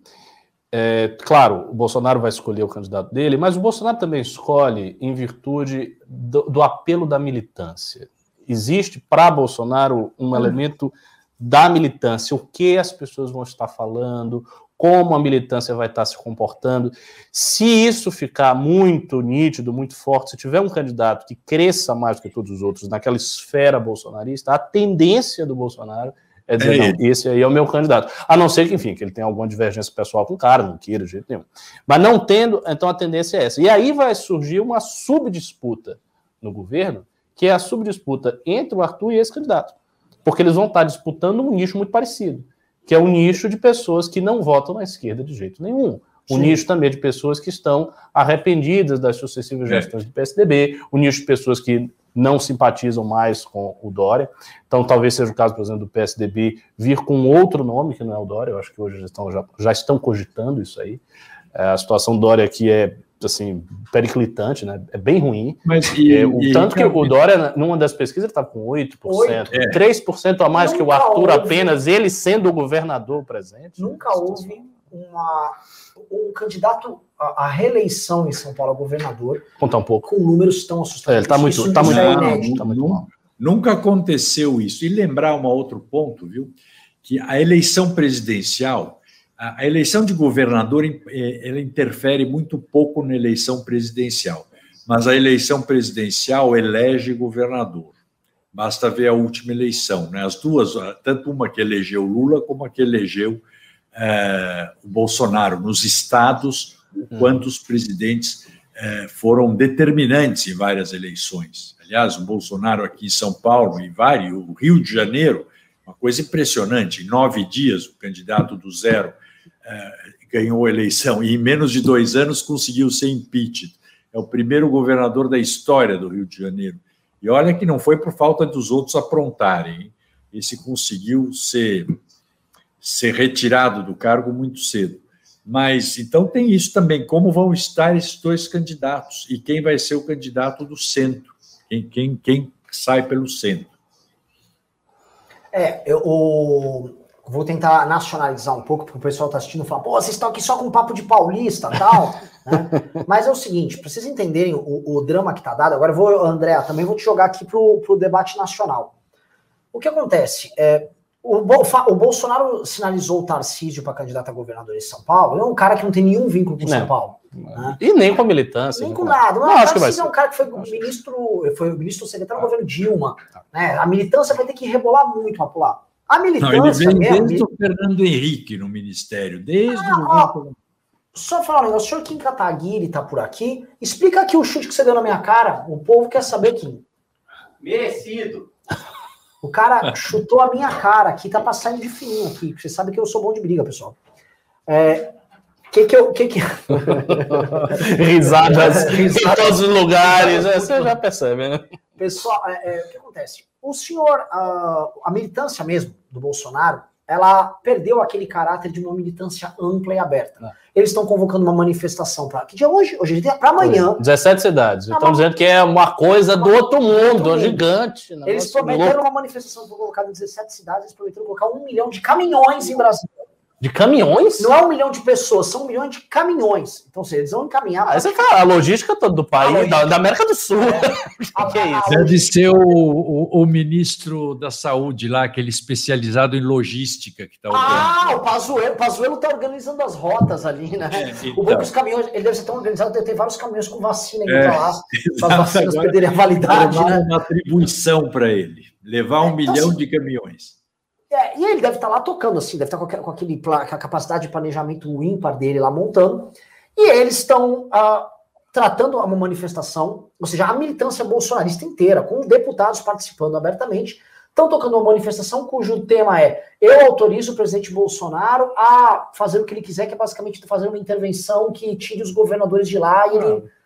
S3: é, claro, o Bolsonaro vai escolher o candidato dele, mas o Bolsonaro também escolhe em virtude do, do apelo da militância. Existe para Bolsonaro um hum. elemento da militância, o que as pessoas vão estar falando, como a militância vai estar se comportando. Se isso ficar muito nítido, muito forte, se tiver um candidato que cresça mais do que todos os outros naquela esfera bolsonarista, a tendência do Bolsonaro é dizer, é não, esse aí é o meu candidato. A não ser que, enfim, que ele tenha alguma divergência pessoal com o cara, não queira de jeito nenhum. Mas não tendo, então a tendência é essa. E aí vai surgir uma subdisputa no governo, que é a subdisputa entre o Arthur e esse candidato. Porque eles vão estar disputando um nicho muito parecido que é o nicho de pessoas que não votam na esquerda de jeito nenhum. O Sim. nicho também de pessoas que estão arrependidas das sucessivas é. gestões é. do PSDB, o nicho de pessoas que não simpatizam mais com o Dória. Então, talvez seja o caso, por exemplo, do PSDB vir com outro nome, que não é o Dória. Eu acho que hoje já estão, já, já estão cogitando isso aí. É, a situação Dória aqui é assim, periclitante, né? É bem ruim. Mas e, é, o e, tanto que o Dória, numa das pesquisas, ele estava com 8%, 8 é. 3% a mais Nunca que o Arthur houve, apenas, ele sendo o governador presente.
S1: Nunca houve uma, um candidato à reeleição em São Paulo a governador
S3: Conta um pouco.
S1: com números tão assustadores. É,
S3: ele está muito, tá muito,
S2: é tá muito mal. Nunca aconteceu isso. E lembrar um outro ponto, viu? Que a eleição presidencial a, eleição de governador é, ela interfere muito pouco na eleição presidencial, mas a eleição presidencial elege governador. Basta ver a última eleição, né? As duas, tanto uma que elegeu Lula como a que elegeu é, o Bolsonaro nos estados, uhum. quantos presidentes é, foram determinantes em várias eleições. Aliás, o Bolsonaro aqui em São Paulo e vários, o Rio de Janeiro, uma coisa impressionante. Em nove dias, o candidato do zero ganhou a eleição e em menos de dois anos conseguiu ser impeachment. É o primeiro governador da história do Rio de Janeiro. E olha que não foi por falta dos outros aprontarem. Esse conseguiu ser, ser retirado do cargo muito cedo. Mas então tem isso também, como vão estar esses dois candidatos e quem vai ser o candidato do centro, quem, quem, quem sai pelo centro.
S1: É, eu, o, vou tentar nacionalizar um pouco, porque o pessoal está assistindo e fala, pô, vocês estão aqui só com um papo de paulista tal. né? Mas é o seguinte, para vocês entenderem o, o drama que está dado, agora eu vou, André, também vou te jogar aqui para o debate nacional. O que acontece? É, o, o, Bolsonaro sinalizou o Tarcísio para candidato a governador de São Paulo. Ele é um cara que não tem nenhum vínculo com não. São Paulo.
S3: Né? E nem com a militância.
S1: Nem com nada. Não, não acho que vai ser. é um cara que foi ministro, foi ministro secretário do governo Dilma. Né? A militância vai ter que rebolar muito para pular. A militância. Não, ele vem
S2: desde o Fernando Henrique no ministério, desde ah, o.
S1: só falar um negócio, o senhor Kim Kataguiri está por aqui. Explica aqui o chute que você deu na minha cara. O povo quer saber, Kim.
S4: Merecido.
S1: O cara chutou a minha cara aqui, tá passando de fininho aqui. Você sabe que eu sou bom de briga, pessoal. É, que que eu. Que que...
S3: Risadas em todos os lugares, você já percebe, né?
S1: Pessoal, é, é, o que acontece? O senhor, a, a militância mesmo do Bolsonaro, ela perdeu aquele caráter de uma militância ampla e aberta. É. Eles estão convocando uma manifestação para que dia hoje? Hoje é para amanhã.
S3: 17 cidades. Tá estão dizendo que é uma coisa do outro mundo, mundo. gigante.
S1: Eles prometeram louco. uma manifestação colocada em 17 cidades, eles prometeram colocar um milhão de caminhões em Brasília.
S3: De caminhões?
S1: Não é um milhão de pessoas, são um milhão de caminhões. Então, seja, eles vão encaminhar.
S3: Aí você fala, a logística toda do país, da, da, América do Sul. É.
S2: que, é isso? Deve ser o, o, o, ministro da Saúde lá, aquele especializado em logística que está
S1: Ah, o Pazuello. O Pazuello está organizando as rotas ali, né? É, então. O os caminhões, ele deve ser tão organizado, deve ter vários caminhões com vacina que é, lá, para as vacinas perderem a validade.
S2: Né? uma atribuição para ele, levar um é, então, milhão assim, de caminhões.
S1: É, e ele deve estar tá lá tocando, assim, deve estar tá com, aquele, com a capacidade de planejamento ímpar dele lá montando. E eles estão uh, tratando uma manifestação, ou seja, a militância bolsonarista inteira, com os deputados participando abertamente, estão tocando uma manifestação cujo tema é eu autorizo o presidente Bolsonaro a fazer o que ele quiser, que é basicamente fazer uma intervenção que tire os governadores de lá e ele... Ah.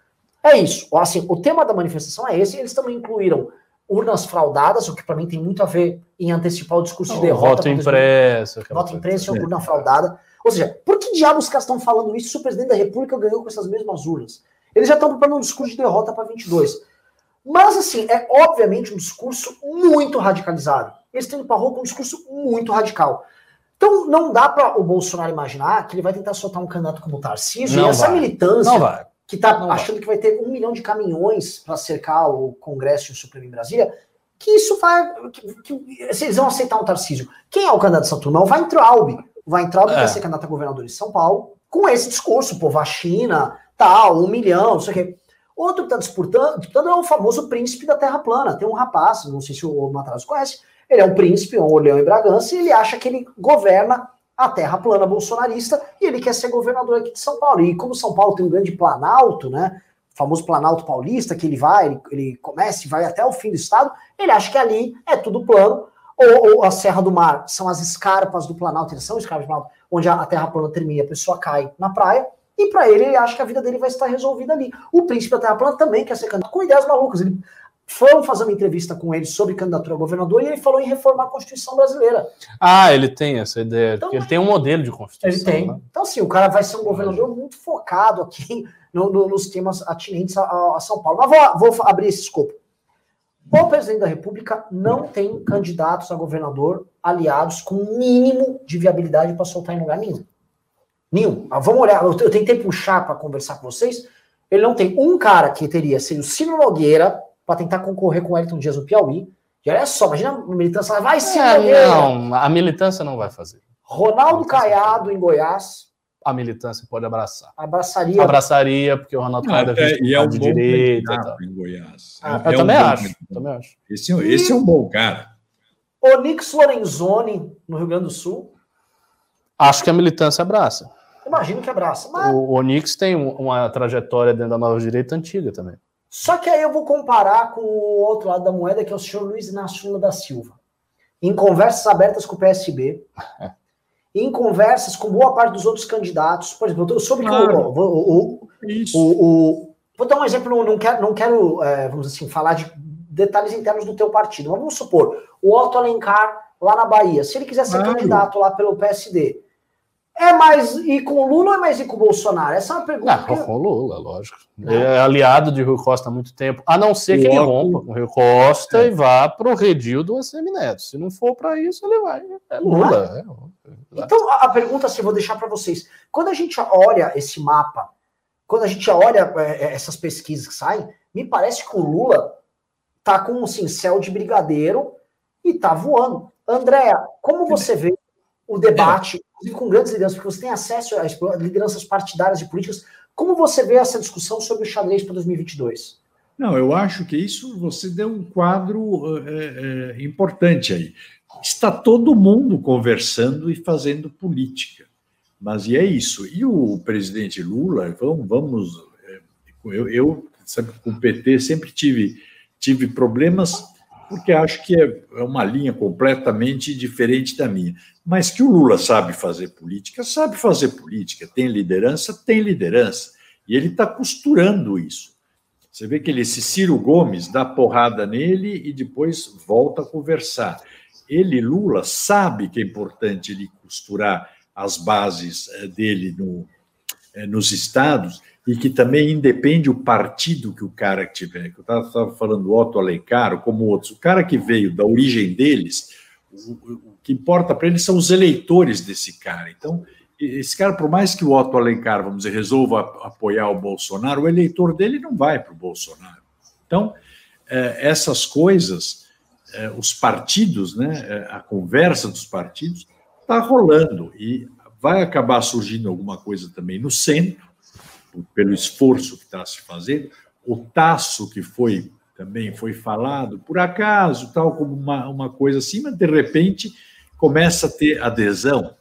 S1: É isso. Assim, o tema da manifestação é esse, eles também incluíram urnas fraudadas, o que para mim tem muito a ver em antecipar o discurso de derrota.
S3: Voto impresso.
S1: Voto impresso e urna fraudada. Ou seja, por que diabos os caras estão falando isso se o presidente da República ganhou com essas mesmas urnas? Eles já estão preparando um discurso de derrota para 22. Mas, assim, é obviamente um discurso muito radicalizado. Eles têm para com um discurso muito radical. Então, não dá para o Bolsonaro imaginar que ele vai tentar soltar um candidato como o Tarcísio não e essa vai. militância. Não vai que está achando que vai ter um milhão de caminhões para cercar o Congresso e o Supremo em Brasília, que isso vai. Que, que, se eles vão aceitar um Tarcísio. Quem é o candidato dessa turma? É o Weintraub. Weintraub é. quer ser candidato a governador de São Paulo, com esse discurso, pô, vacina, tal, um milhão, não sei o quê. Outro que está disputando, disputando é o famoso príncipe da Terra Plana. Tem um rapaz, não sei se o Matarazzo conhece, ele é um príncipe, um olhão em Bragança, e ele acha que ele governa a terra plana bolsonarista e ele quer ser governador aqui de São Paulo. E como São Paulo tem um grande planalto, né? O famoso Planalto Paulista, que ele vai, ele, ele começa e vai até o fim do estado, ele acha que ali é tudo plano. Ou, ou, a Serra do Mar são as escarpas do Planalto, eles são escarpas do Planalto, onde a, a terra plana termina e a pessoa cai na praia. E para ele, ele acha que a vida dele vai estar resolvida ali. O príncipe da Terra Plana também quer ser candidato, com ideias malucas. Ele foram fazer uma entrevista com ele sobre candidatura a governador e ele falou em reformar a Constituição brasileira.
S3: Ah, ele tem essa ideia, então, ele tem um modelo de Constituição.
S1: Ele tem. Né? Então, assim, o cara vai ser um governador muito focado aqui no, no, nos temas atinentes a, a, São Paulo. Mas vou, vou abrir esse escopo. O presidente da República não tem candidatos a governador aliados com mínimo de viabilidade para soltar em lugar nenhum. Nenhum. Ah, vamos olhar, eu tentei puxar para conversar com vocês. Ele não tem um cara que teria sido Ciro Nogueira, para tentar concorrer com o Elton Dias no Piauí. E olha só, imagina a militância, vai se
S3: é, Não, a militância não vai fazer.
S1: Ronaldo Caiado em Goiás.
S3: A militância pode abraçar.
S1: Abraçaria.
S3: Abraçaria, porque o Ronaldo Caiado
S2: é, é, é um de direita. Em Goiás.
S3: Ah, é, eu é também, um acho, também acho.
S2: Esse, é esse é um bom cara.
S1: Onix Lorenzoni, no Rio Grande do Sul.
S3: Acho que a militância abraça.
S1: Imagino que abraça.
S3: Mas... O Onix tem uma trajetória dentro da nova direita antiga também.
S1: Só que aí eu vou comparar com o outro lado da moeda, que é o senhor Luiz Inácio Lula da Silva. Em conversas abertas com o PSB, em conversas com boa parte dos outros candidatos, por exemplo, sobre claro. o, o, o, o, Vou dar um exemplo, não quero, não quero é, vamos assim, falar de detalhes internos do teu partido, mas vamos supor, o Otto Alencar lá na Bahia, se ele quiser ser claro. candidato lá pelo PSD, é mais ir com o Lula ou é mais ir com o Bolsonaro? Essa é uma pergunta.
S3: Não, que... com o Lula, lógico. Ele é aliado de Rui Costa há muito tempo, a não ser que ele rompa com o Rui Costa é. e vá para o redil do ACM Neto. Se não for para isso, ele vai. É Lula. É?
S1: Então, a pergunta, assim, vou deixar para vocês. Quando a gente olha esse mapa, quando a gente olha é, essas pesquisas que saem, me parece que o Lula tá com um assim, céu de brigadeiro e tá voando. Andréa, como você vê o debate, inclusive com grandes lideranças, porque você tem acesso às lideranças partidárias e políticas. Como você vê essa discussão sobre o xadrez para 2022?
S2: Não, eu acho que isso você deu um quadro é, é, importante aí. Está todo mundo conversando e fazendo política. Mas e é isso. E o presidente Lula, vamos, vamos é, eu, eu sabe, com o PT sempre tive, tive problemas porque acho que é, é uma linha completamente diferente da minha. Mas que o Lula sabe fazer política, sabe fazer política, tem liderança, tem liderança. E ele está costurando isso. Você vê que ele, esse Ciro Gomes, dá porrada nele e depois volta a conversar. Ele, Lula, sabe que é importante ele costurar as bases eh, dele no, eh, nos estados e que também independe o partido que o cara tiver. Eu estava falando do Otto Alencar, como outros. O cara que veio da origem deles, o, o que importa para eles são os eleitores desse cara. Então, esse cara, por mais que o Otto Alencar, vamos dizer, resolva apoiar o Bolsonaro, o eleitor dele não vai para o Bolsonaro. Então, é, essas coisas, é, os partidos, né, é, a conversa dos partidos, está rolando e vai acabar surgindo alguma coisa também no centro, pelo esforço que está se fazendo, o taço que foi também foi falado, por acaso, tal como uma, uma coisa assim, mas de repente começa a ter adesão.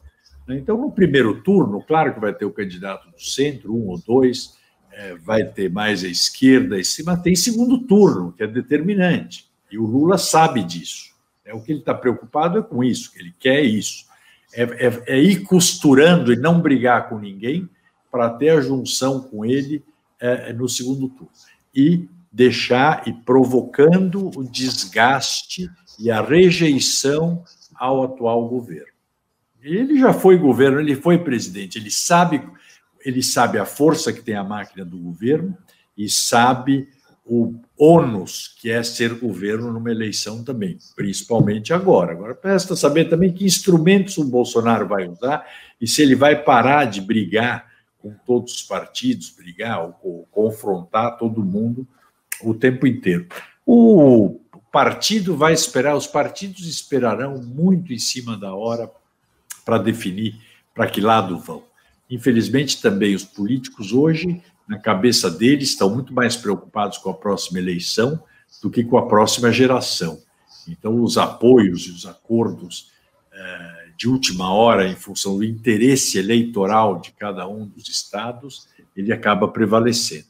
S2: Né? Então, no primeiro turno, claro que vai ter o candidato do centro, um ou dois, é, vai ter mais a esquerda em cima, tem segundo turno, que é determinante. E o Lula sabe disso. É, o que ele está preocupado é com isso, ele quer isso. É, é, é ir costurando e não brigar com ninguém, para ter a junção com ele é, no segundo turno. E deixar e provocando o desgaste e a rejeição ao atual governo. Ele já foi governo, ele foi presidente, ele sabe, ele sabe a força que tem a máquina do governo e sabe o ônus que é ser governo numa eleição também, principalmente agora. Agora, presta saber também que instrumentos o Bolsonaro vai usar e se ele vai parar de brigar com todos os partidos, brigar ou, ou confrontar todo mundo o tempo inteiro. O partido vai esperar, os partidos esperarão muito em cima da hora para definir para que lado vão. Infelizmente, também os políticos hoje, na cabeça deles, estão muito mais preocupados com a próxima eleição do que com a próxima geração. Então, os apoios e os acordos eh, de última hora, em função do interesse eleitoral de cada um dos estados, ele acaba prevalecendo.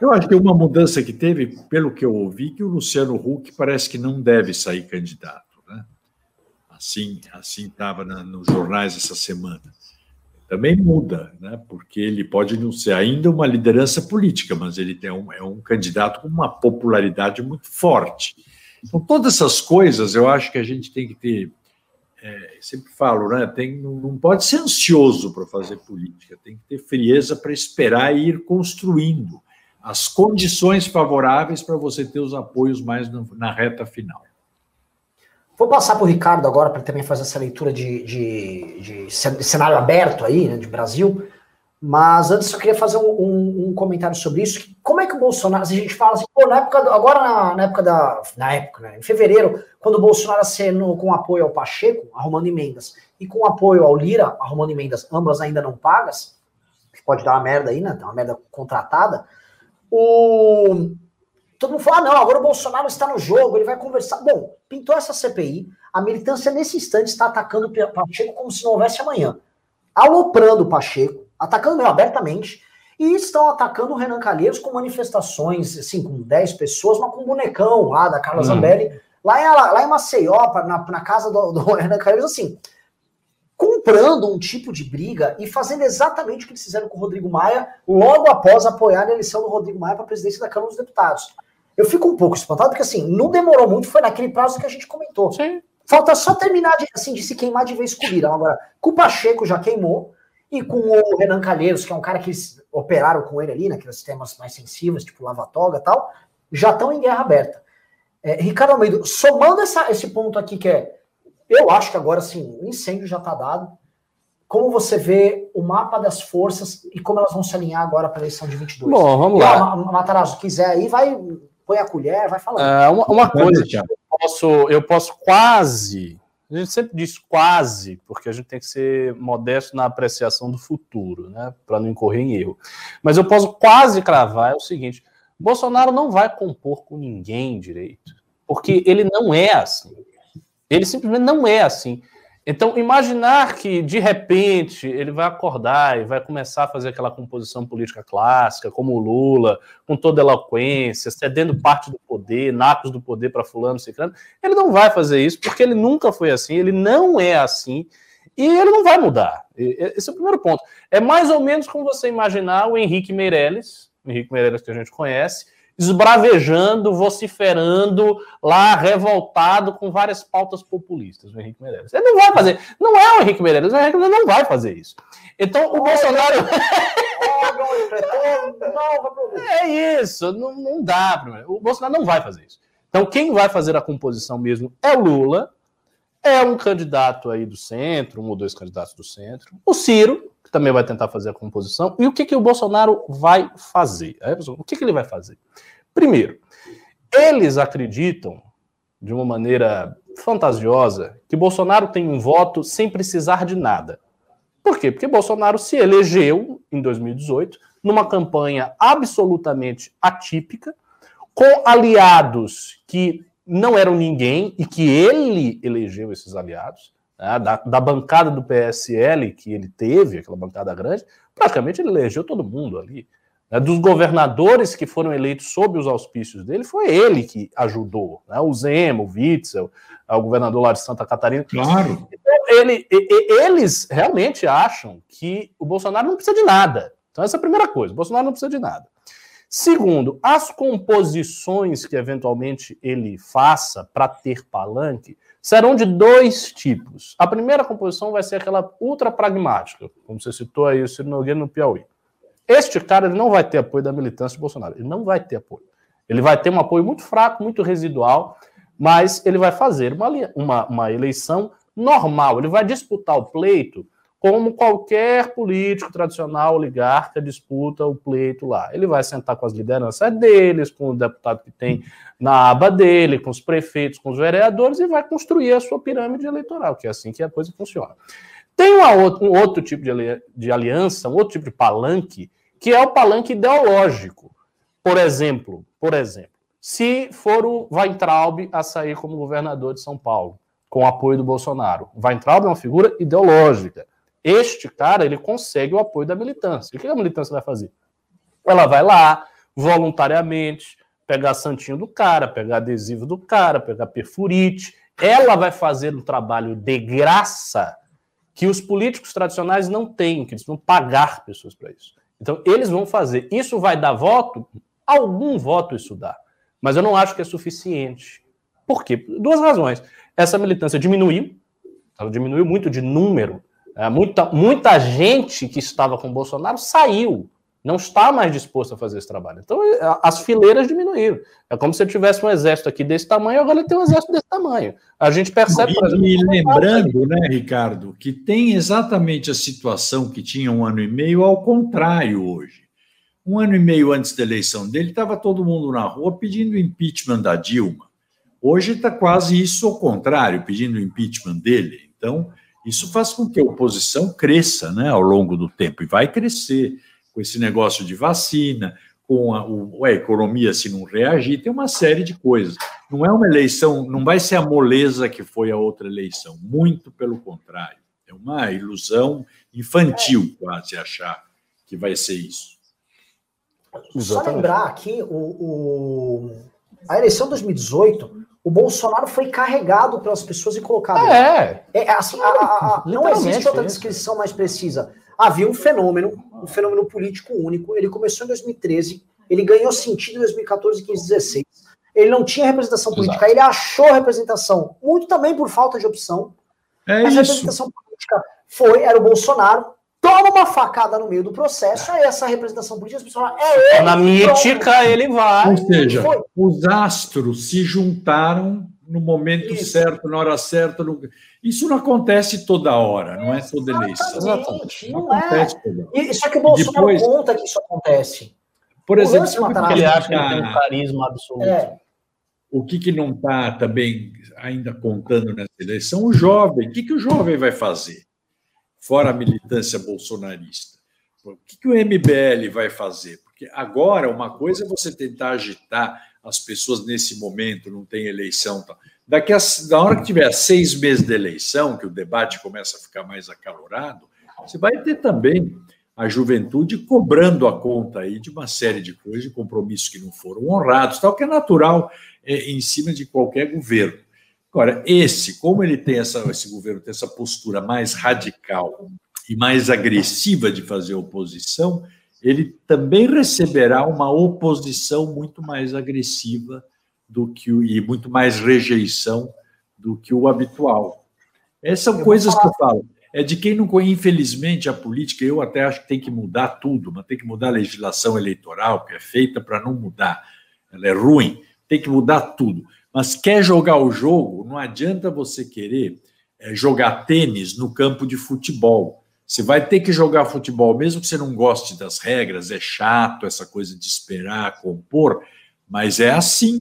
S2: Eu acho que uma mudança que teve, pelo que eu ouvi, que o Luciano Huck parece que não deve sair candidato. Né? Assim assim estava nos jornais essa semana. Também muda, né? porque ele pode não ser ainda uma liderança política, mas ele tem um, é um candidato com uma popularidade muito forte. Então, todas essas coisas eu acho que a gente tem que ter é, sempre falo, né? Tem, não pode ser ansioso para fazer política, tem que ter frieza para esperar e ir construindo as condições favoráveis para você ter os apoios mais no, na reta final.
S1: Vou passar para o Ricardo agora para também fazer essa leitura de, de, de, cenário aberto aí, né, de Brasil. Mas antes eu queria fazer um, um, um, comentário sobre isso. Que Bolsonaro, se a gente fala assim, pô, na época, agora na, na, época da. Na época, né, em fevereiro, quando o Bolsonaro sendo com apoio ao Pacheco, arrumando emendas, e com apoio ao Lira, arrumando emendas, ambas ainda não pagas, pode dar uma merda aí, né? Tem uma merda contratada. O... Todo mundo fala, ah, não, agora o Bolsonaro está no jogo, ele vai conversar. Bom, pintou essa CPI, a militância nesse instante está atacando o Pacheco como se não houvesse amanhã. Aloprando o Pacheco, atacando meio abertamente, e estão atacando o Renan Calheiros com manifestações, assim, com 10 pessoas, mas com um bonecão lá da Carla hum. Zambelli, lá em, lá em Maceió, na, na casa do, do Renan Calheiros, assim, comprando um tipo de briga e fazendo exatamente o que eles fizeram com o Rodrigo Maia logo após apoiar a eleição do Rodrigo Maia para a presidência da Câmara dos Deputados. Eu fico um pouco espantado, porque assim, não demorou muito, foi naquele prazo que a gente comentou. Sim. Falta só terminar de, assim, de se queimar de vez com o Lira. Agora, com o Pacheco já queimou, e com o Renan Calheiros, que é um cara que operaram com ele ali, naqueles temas mais sensíveis, tipo lava-toga e tal, já estão em guerra aberta. É, Ricardo Almeida, somando essa, esse ponto aqui que é, eu acho que agora sim, o incêndio já está dado. Como você vê o mapa das forças e como elas vão se alinhar agora para a eleição de 22?
S3: Bom, vamos e, lá.
S1: Ó, Matarazzo, quiser aí, vai, põe a colher, vai falando.
S3: É, uma, uma coisa, eu posso, eu posso quase a gente sempre diz quase, porque a gente tem que ser modesto na apreciação do futuro, né? Para não incorrer em erro. Mas eu posso quase cravar é o seguinte: Bolsonaro não vai compor com ninguém direito, porque ele não é assim. Ele simplesmente não é assim. Então, imaginar que de repente ele vai acordar e vai começar a fazer aquela composição política clássica, como o Lula, com toda eloquência, cedendo parte do poder, nacos do poder para Fulano, Ciclano, ele não vai fazer isso porque ele nunca foi assim, ele não é assim e ele não vai mudar. Esse é o primeiro ponto. É mais ou menos como você imaginar o Henrique Meirelles, o Henrique Meirelles que a gente conhece, esbravejando, vociferando, lá revoltado com várias pautas populistas, o Henrique Meirelles. Ele não vai fazer. Não é o Henrique Meirelles, o Henrique Meirelles não vai fazer isso. Então, o Bolsonaro. é isso, não, não dá. O Bolsonaro não vai fazer isso. Então, quem vai fazer a composição mesmo é o Lula, é um candidato aí do centro, um ou dois candidatos do centro, o Ciro, que também vai tentar fazer a composição. E o que, que o Bolsonaro vai fazer? O que, que ele vai fazer? Primeiro, eles acreditam, de uma maneira fantasiosa, que Bolsonaro tem um voto sem precisar de nada. Por quê? Porque Bolsonaro se elegeu em 2018 numa campanha absolutamente atípica, com aliados que não eram ninguém e que ele elegeu esses aliados né, da, da, bancada do PSL que ele teve, aquela bancada grande, praticamente ele elegeu todo mundo ali. Né, dos governadores que foram eleitos sob os auspícios dele, foi ele que ajudou. Né, o Zema, o Witzel, o governador lá de Santa Catarina.
S2: Claro.
S3: Então, ele, eles realmente acham que o Bolsonaro não precisa de nada. Então, essa é a primeira coisa: o Bolsonaro não precisa de nada. Segundo, as composições que eventualmente ele faça para ter palanque serão de dois tipos. A primeira composição vai ser aquela ultra pragmática, como você citou aí o Ciro Nogueira no Piauí. Este cara ele não vai ter apoio da militância de Bolsonaro, ele não vai ter apoio. Ele vai ter um apoio muito fraco, muito residual, mas ele vai fazer uma, uma, uma eleição normal, ele vai disputar o pleito como qualquer político tradicional, oligarca, disputa o pleito lá. Ele vai sentar com as lideranças deles, com o deputado que tem na aba dele, com os prefeitos, com os vereadores, e vai construir a sua pirâmide eleitoral, que é assim que a coisa funciona. Tem um outro tipo de aliança, um outro tipo de palanque, que é o palanque ideológico. Por exemplo, por exemplo, se for o Weintraub a sair como governador de São Paulo, com o apoio do Bolsonaro. Weintraub é uma figura ideológica. Este cara, ele consegue o apoio da militância. E o que a militância vai fazer? Ela vai lá, voluntariamente, pegar santinho do cara, pegar adesivo do cara, pegar perfurite. Ela vai fazer um trabalho de graça que os políticos tradicionais não têm, que eles vão pagar pessoas para isso. Então, eles vão fazer. Isso vai dar voto? Algum voto isso dá. Mas eu não acho que é suficiente. Por quê? Duas razões. Essa militância diminuiu, ela diminuiu muito de número. É, muita, muita gente que estava com Bolsonaro saiu não está mais disposto a fazer esse trabalho. Então, é, as fileiras diminuíram. É como se eu tivesse um exército aqui desse tamanho, agora tem um exército desse tamanho. A gente percebe.
S2: E, exemplo, e lembrando, né, Ricardo, que tem exatamente a situação que tinha um ano e meio ao contrário hoje. Um ano e meio antes da eleição dele, estava todo mundo na rua pedindo impeachment da Dilma. Hoje está quase isso ao contrário, pedindo impeachment dele. Então, isso faz com que a oposição cresça né, ao longo do tempo, e vai crescer com esse negócio de vacina, com a, o, a, economia se não reagir, tem uma série de coisas. Não é uma eleição, não vai ser a moleza que foi a outra eleição, muito pelo contrário. É uma ilusão infantil quase achar que vai ser isso.
S1: Só lembrar aqui, o, o, a eleição de 2018, o Bolsonaro foi carregado pelas pessoas e colocado.
S3: É.
S1: é assim, a, a, não existe outra descrição mais precisa havia um fenômeno, um fenômeno político único. Ele começou em 2013, ele ganhou sentido em 2014, 15, 16. Ele não tinha representação política, Exato. ele achou representação, muito também por falta de opção.
S2: É
S1: mas
S2: isso.
S1: a representação política foi, era o Bolsonaro, toma uma facada no meio do processo, aí essa representação política, as pessoas falam, é ele.
S3: Na mítica, ele vai.
S2: Ou seja, os astros se juntaram no momento Isso. certo, na hora certa. No... Isso não acontece toda hora, não é toda eleição.
S1: Exatamente. Não, não é. acontece toda hora. E, só que o Bolsonaro Depois, conta que isso acontece.
S2: Por exemplo,
S3: ele acha que tem um carisma absoluto. É.
S2: O que, que não está também ainda contando nessa eleição? O jovem. O que, que o jovem vai fazer? Fora a militância bolsonarista. O que, o MBL vai fazer? Porque agora uma coisa é você tentar agitar as pessoas nesse momento, não tem eleição. Tá. Daqui a, da hora que tiver seis meses de eleição, que o debate começa a ficar mais acalorado, você vai ter também a juventude cobrando a conta aí de uma série de coisas, de compromissos que não foram honrados, tal, que é natural é, em cima de qualquer governo. Agora, esse, como ele tem essa, esse governo tem essa postura mais radical e mais agressiva de fazer oposição, ele também receberá uma oposição muito mais agressiva do que o, e muito mais rejeição do que o habitual. Essas são eu coisas que eu falo. É de quem não conhece, infelizmente, a política, eu até acho que tem que mudar tudo, mas tem que mudar a legislação eleitoral, que é feita para não mudar. Ela é ruim, tem que mudar tudo. Mas quer jogar o jogo, não adianta você querer é, jogar tênis no campo de futebol você vai ter que jogar futebol, mesmo que você não goste das regras, é chato essa coisa de esperar, compor, mas é assim.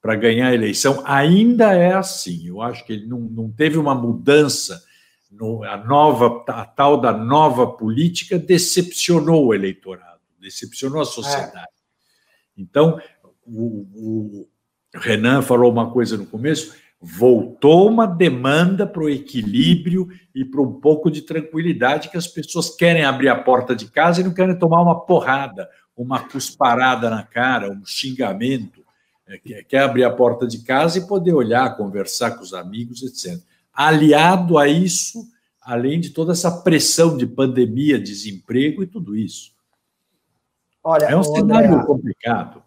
S2: Para ganhar a eleição, ainda é assim. Eu acho que ele não, não teve uma mudança. No, a nova, a tal da nova política decepcionou o eleitorado, decepcionou a sociedade. É. Então, o, o Renan falou uma coisa no começo voltou uma demanda para o equilíbrio e para um pouco de tranquilidade que as pessoas querem abrir a porta de casa e não querem tomar uma porrada, uma cusparada na cara, um xingamento. É, quer abrir a porta de casa e poder olhar, conversar com os amigos, etc. Aliado a isso, além de toda essa pressão de pandemia, desemprego e tudo isso. Olha, é um cenário André, complicado.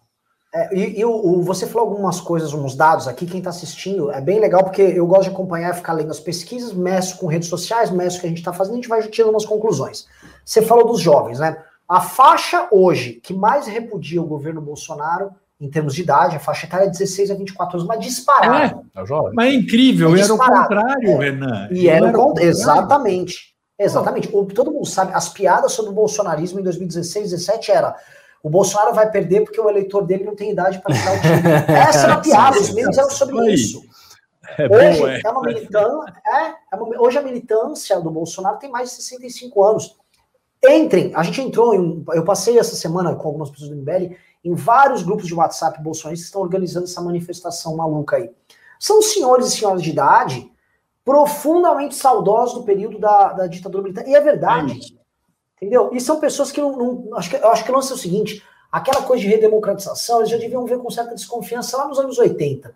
S1: É, e, e o, o, você falou algumas coisas, uns dados aqui, quem está assistindo, é bem legal, porque eu gosto de acompanhar, ficar lendo as pesquisas, meço com redes sociais, meço o que a gente está fazendo, a gente vai tirando umas conclusões. Você falou dos jovens, né? A faixa hoje que mais repudia o governo Bolsonaro, em termos de idade, a faixa etária é 16 a 24 anos, mas disparada.
S2: É, é mas é incrível, é era o contrário, é. Renan.
S1: E era, era o contrário. Exatamente. Exatamente. O, todo mundo sabe, as piadas sobre o bolsonarismo em 2016, 2017 era o Bolsonaro vai perder porque o eleitor dele não tem idade para tirar o time. Essa era a piada, os memes eram sobre isso. É hoje, é. é uma é, é uma, hoje a militância do Bolsonaro tem mais de 65 anos. Entrem, a gente entrou em, eu passei essa semana com algumas pessoas do MBL em vários grupos de WhatsApp bolsonaristas que estão organizando essa manifestação maluca aí. São senhores e senhoras de idade profundamente saudosos do período da, da ditadura militar. E é verdade. Entendeu? E são pessoas que não. não acho que, eu acho que o lance é o seguinte: aquela coisa de redemocratização, eles já deviam ver com certa desconfiança lá nos anos 80.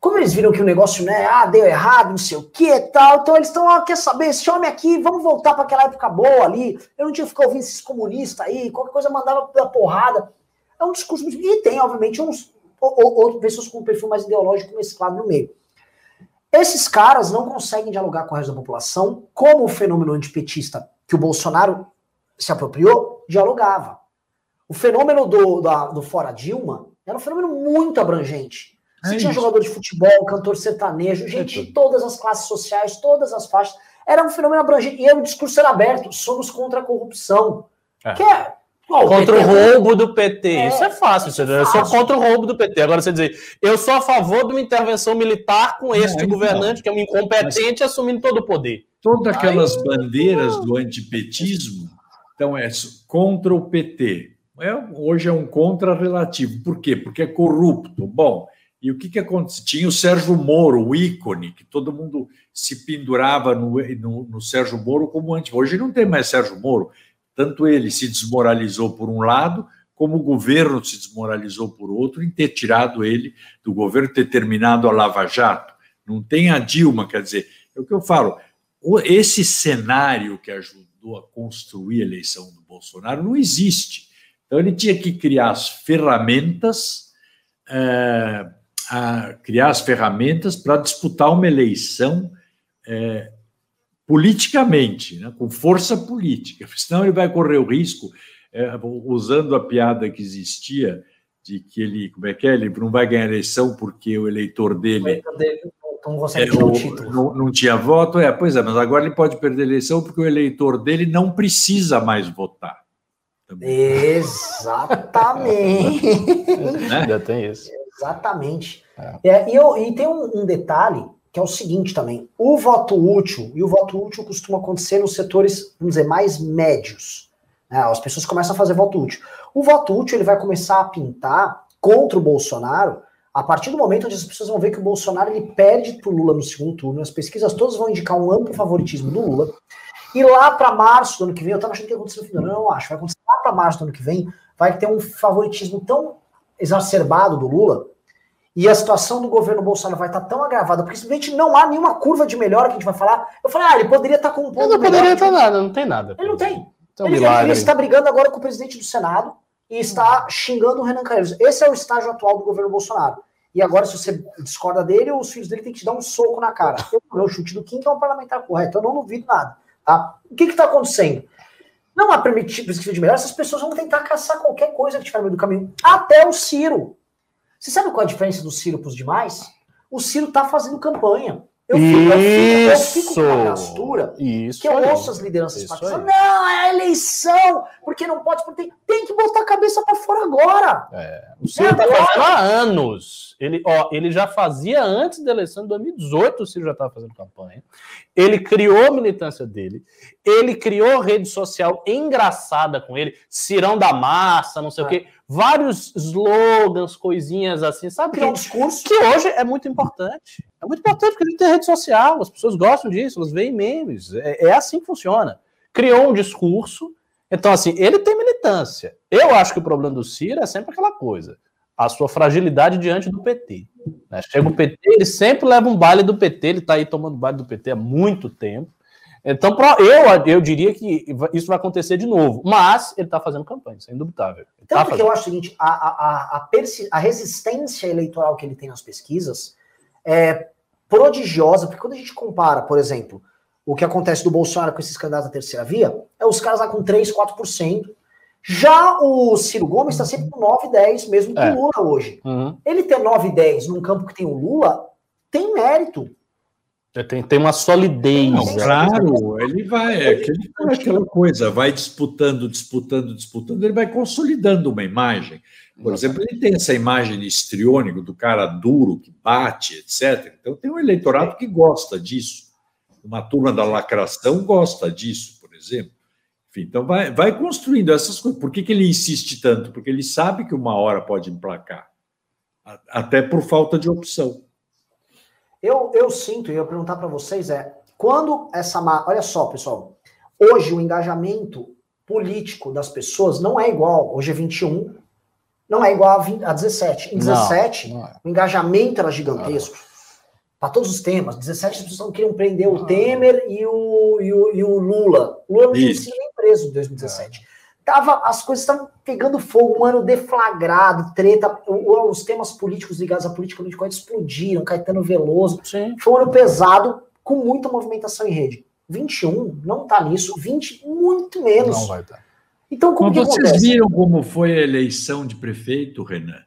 S1: Como eles viram que o negócio, né, ah, deu errado, não sei o que tal, então eles estão, quer saber, esse homem aqui, vamos voltar para aquela época boa ali, eu não tinha que ficar ouvindo esses comunistas aí, qualquer coisa mandava pela porrada. É um discurso muito... E tem, obviamente, uns outras pessoas com um perfil mais ideológico mesclado no meio. Esses caras não conseguem dialogar com o resto da população, como o fenômeno antipetista que o Bolsonaro se apropriou, dialogava. O fenômeno do, da, do Fora Dilma era um fenômeno muito abrangente. Você é tinha jogador de futebol, cantor sertanejo, gente é de todas as classes sociais, todas as faixas. Era um fenômeno abrangente. E o discurso era aberto: somos contra a corrupção. É. Que é
S3: contra o roubo do PT. É, isso é fácil, isso é Eu sou contra o roubo do PT. Agora você dizer, eu sou a favor de uma intervenção militar com este é, governante, que é um incompetente, mas... assumindo todo o poder.
S2: Todas aquelas Aí, bandeiras do antipetismo, então é contra o PT. É, hoje é um contra relativo. Por quê? Porque é corrupto. Bom, e o que, que aconteceu? Tinha o Sérgio Moro, o ícone, que todo mundo se pendurava no, no, no Sérgio Moro como antes. Hoje não tem mais Sérgio Moro. Tanto ele se desmoralizou por um lado, como o governo se desmoralizou por outro, em ter tirado ele do governo, ter terminado a Lava Jato. Não tem a Dilma, quer dizer, é o que eu falo. Esse cenário que ajudou a construir a eleição do Bolsonaro não existe. Então ele tinha que criar as ferramentas, é, a, criar as ferramentas para disputar uma eleição é, politicamente, né, com força política, senão ele vai correr o risco, é, usando a piada que existia, de que ele, como é que é, ele não vai ganhar eleição porque o eleitor dele. Não, é, o, não, não, tinha voto, é, pois é, mas agora ele pode perder a eleição porque o eleitor dele não precisa mais votar.
S1: Também. Exatamente.
S3: né? Ainda tem isso.
S1: Exatamente. É. É, e, eu, e tem um, um detalhe que é o seguinte também: o voto útil, e o voto útil costuma acontecer nos setores, vamos dizer, mais médios. Né? As pessoas começam a fazer voto útil. O voto útil ele vai começar a pintar contra o Bolsonaro a partir do momento onde as pessoas vão ver que o Bolsonaro ele perde para o Lula no segundo turno. As pesquisas todas vão indicar um amplo favoritismo do Lula. E lá para março do ano que vem, eu estava achando que ia acontecer no fim do ano, não acho. Vai acontecer lá para março do ano que vem, vai ter um favoritismo tão exacerbado do Lula e a situação do governo Bolsonaro vai estar tão agravada, porque simplesmente não há nenhuma curva de melhora que a gente vai falar. Eu falei, ah, ele poderia estar com um
S3: ponto. Ele não poderia estar nada, não tem nada.
S1: Ele não tem. Então, ele, ele está brigando agora com o presidente do Senado e está xingando o Renan Calheiros. Esse é o estágio atual do governo Bolsonaro. E agora, se você discorda dele, os filhos dele têm que te dar um soco na cara. O chute do Kim, é um parlamentar correto. Eu não duvido nada. Tá? O que está acontecendo? Não há perspectiva de melhor, essas pessoas vão tentar caçar qualquer coisa que tiver no meio do caminho. Até o Ciro. Você sabe qual é a diferença do Ciro para os demais? O Ciro está fazendo campanha.
S3: Eu fico, eu fico, eu fico
S1: com gastura isso que eu aí. ouço as lideranças partidárias não, é a eleição, porque não pode, porque tem, tem que botar a cabeça para fora agora.
S3: É, o Ciro está fazendo há anos. Ele, ó, ele já fazia antes da eleição de 2018, o Ciro já estava fazendo campanha. Ele criou a militância dele, ele criou rede social engraçada com ele, Cirão da Massa, não sei é. o quê vários slogans, coisinhas assim, sabe?
S1: Que é um discurso.
S3: Que hoje é muito importante. É muito importante porque a gente tem rede social, as pessoas gostam disso, elas veem memes. É, é assim que funciona. Criou um discurso. Então, assim, ele tem militância. Eu acho que o problema do Ciro é sempre aquela coisa. A sua fragilidade diante do PT. Né? Chega o PT, ele sempre leva um baile do PT, ele está aí tomando baile do PT há muito tempo. Então, eu, eu diria que isso vai acontecer de novo. Mas ele está fazendo campanha, isso é indubitável.
S1: Então,
S3: tá
S1: porque eu acho o seguinte: a, a, a, a, resistência eleitoral que ele tem nas pesquisas é prodigiosa, porque quando a gente compara, por exemplo, o que acontece do Bolsonaro com esses candidatos da terceira via, é os caras lá com 3, 4%. Já o Ciro Gomes está sempre com 9, 10, mesmo com o é. Lula hoje. Uhum. Ele ter 9, 10 num campo que tem o Lula tem mérito.
S3: Tem, tem uma solidez. Não,
S2: né? claro, ele vai, é aquele, aquela coisa, vai disputando, disputando, disputando, ele vai consolidando uma imagem. Por exemplo, ele tem essa imagem histriônica do cara duro, que bate, etc. Então tem um eleitorado que gosta disso. Uma turma da lacração gosta disso, por exemplo. Enfim, então vai, vai construindo essas coisas. Por que, que ele insiste tanto? Porque ele sabe que uma hora pode emplacar. Até por falta de opção.
S1: Eu, eu sinto, e eu perguntar para vocês é, quando essa... Olha só, pessoal. Hoje o engajamento político das pessoas não é igual. Hoje é 21, não é igual a, 20, a 17. Em 17, não, não é. o engajamento era gigantesco. Para todos os temas. 17 as pessoas queriam prender o Temer e o, e o, e o Lula. O Lula não tinha nem preso em 2017. É. Tava, as coisas estavam pegando fogo, um ano deflagrado, treta, os temas políticos ligados à política política explodiram, Caetano Veloso. Sim. Foi um ano pesado, com muita movimentação em rede. 21 não tá nisso, 20 muito menos. Não vai estar. Tá.
S2: Então, como Mas vocês acontece? viram como foi a eleição de prefeito, Renan?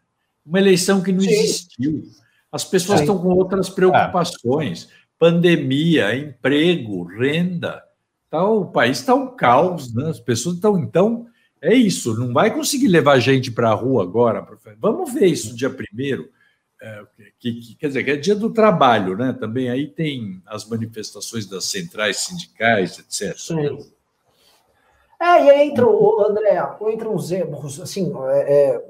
S2: Uma eleição que não Sim. existiu. As pessoas Sim. estão com outras preocupações: é. pandemia, emprego, renda. Tá, o país está um caos, né? As pessoas estão. Então, é isso. Não vai conseguir levar gente para a rua agora. Vamos ver isso dia primeiro. É, que, que, quer dizer, que é dia do trabalho, né? Também aí tem as manifestações das centrais sindicais, etc. Sim.
S1: É, e aí entra o André, entra uns erros, assim, é, é,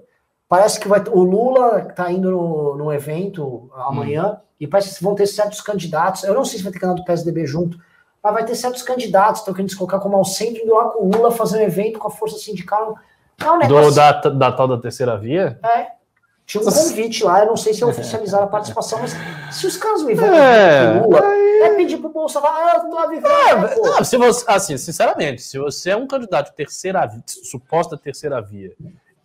S1: parece que vai o Lula está indo no, no evento amanhã hum. e parece que vão ter certos candidatos. Eu não sei se vai ter canal do PSDB junto, mas vai ter certos candidatos estão querendo se colocar como ao centro indo lá com o Lula fazer um evento com a força sindical.
S3: É um negócio... Do, da, da tal da terceira via?
S1: É. Tinha um convite lá, eu não sei se é oficializaram a participação, mas se os caras me veem é, Lula, é pedir pro Bolsonaro, ah, eu tô vivendo. É,
S3: não, se você, assim, sinceramente, se você é um candidato de terceira via, suposta terceira via,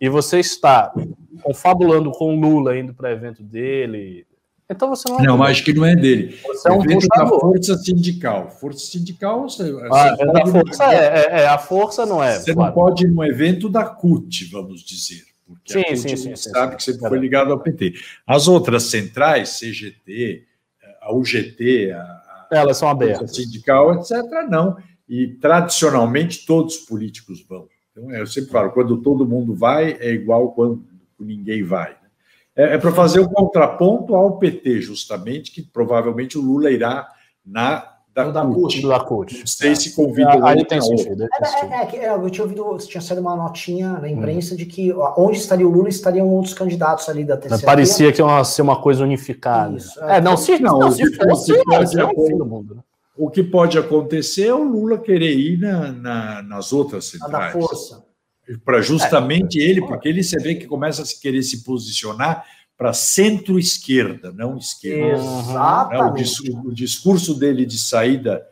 S3: e você está confabulando com o Lula indo para evento dele, então você não
S2: é. Não, mas acho que não é dele. Você é um evento da força sindical. Força sindical. Você,
S3: ah, você a força é, é, é, a força não é.
S2: Você claro. não pode ir num evento da CUT, vamos dizer. Porque sim, a sim, sim, sabe sim, que sempre foi ligado ao PT. As outras centrais, CGT, a UGT, a,
S3: elas são abertas.
S2: sindical, etc., não. E tradicionalmente todos os políticos vão. Então, eu sempre falo, quando todo mundo vai, é igual quando ninguém vai. É, é para fazer o contraponto ao PT, justamente, que provavelmente o Lula irá na
S3: da, da CUT.
S2: Da CUT. Não sei se convida
S3: é, Aí tem sentido.
S1: É, é, é, eu tinha ouvido, tinha saído uma notinha na imprensa hum. de que onde estaria o Lula estariam outros candidatos ali da terceira.
S3: Parecia que ia ser uma coisa unificada. Isso,
S2: é, não, se não, não, se fosse, é o mundo, né? O que pode acontecer é o Lula querer ir na, na, nas outras centrais.
S1: A da força.
S2: Para justamente ele, porque ele você vê que começa a querer se posicionar para centro-esquerda, não esquerda.
S1: Exatamente.
S2: O, o, discurso dele de saída,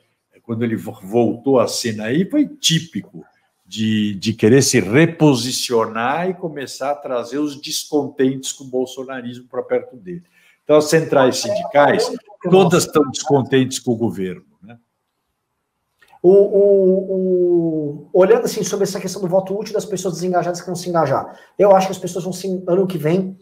S2: quando ele voltou à cena aí, foi típico de, de querer se reposicionar e começar a trazer os descontentes com o bolsonarismo para perto dele. Então, as centrais sindicais, todas estão descontentes com o governo.
S1: O, o, o, olhando assim sobre essa questão do voto útil das pessoas desengajadas que vão se engajar, eu acho que as pessoas vão se, ano que vem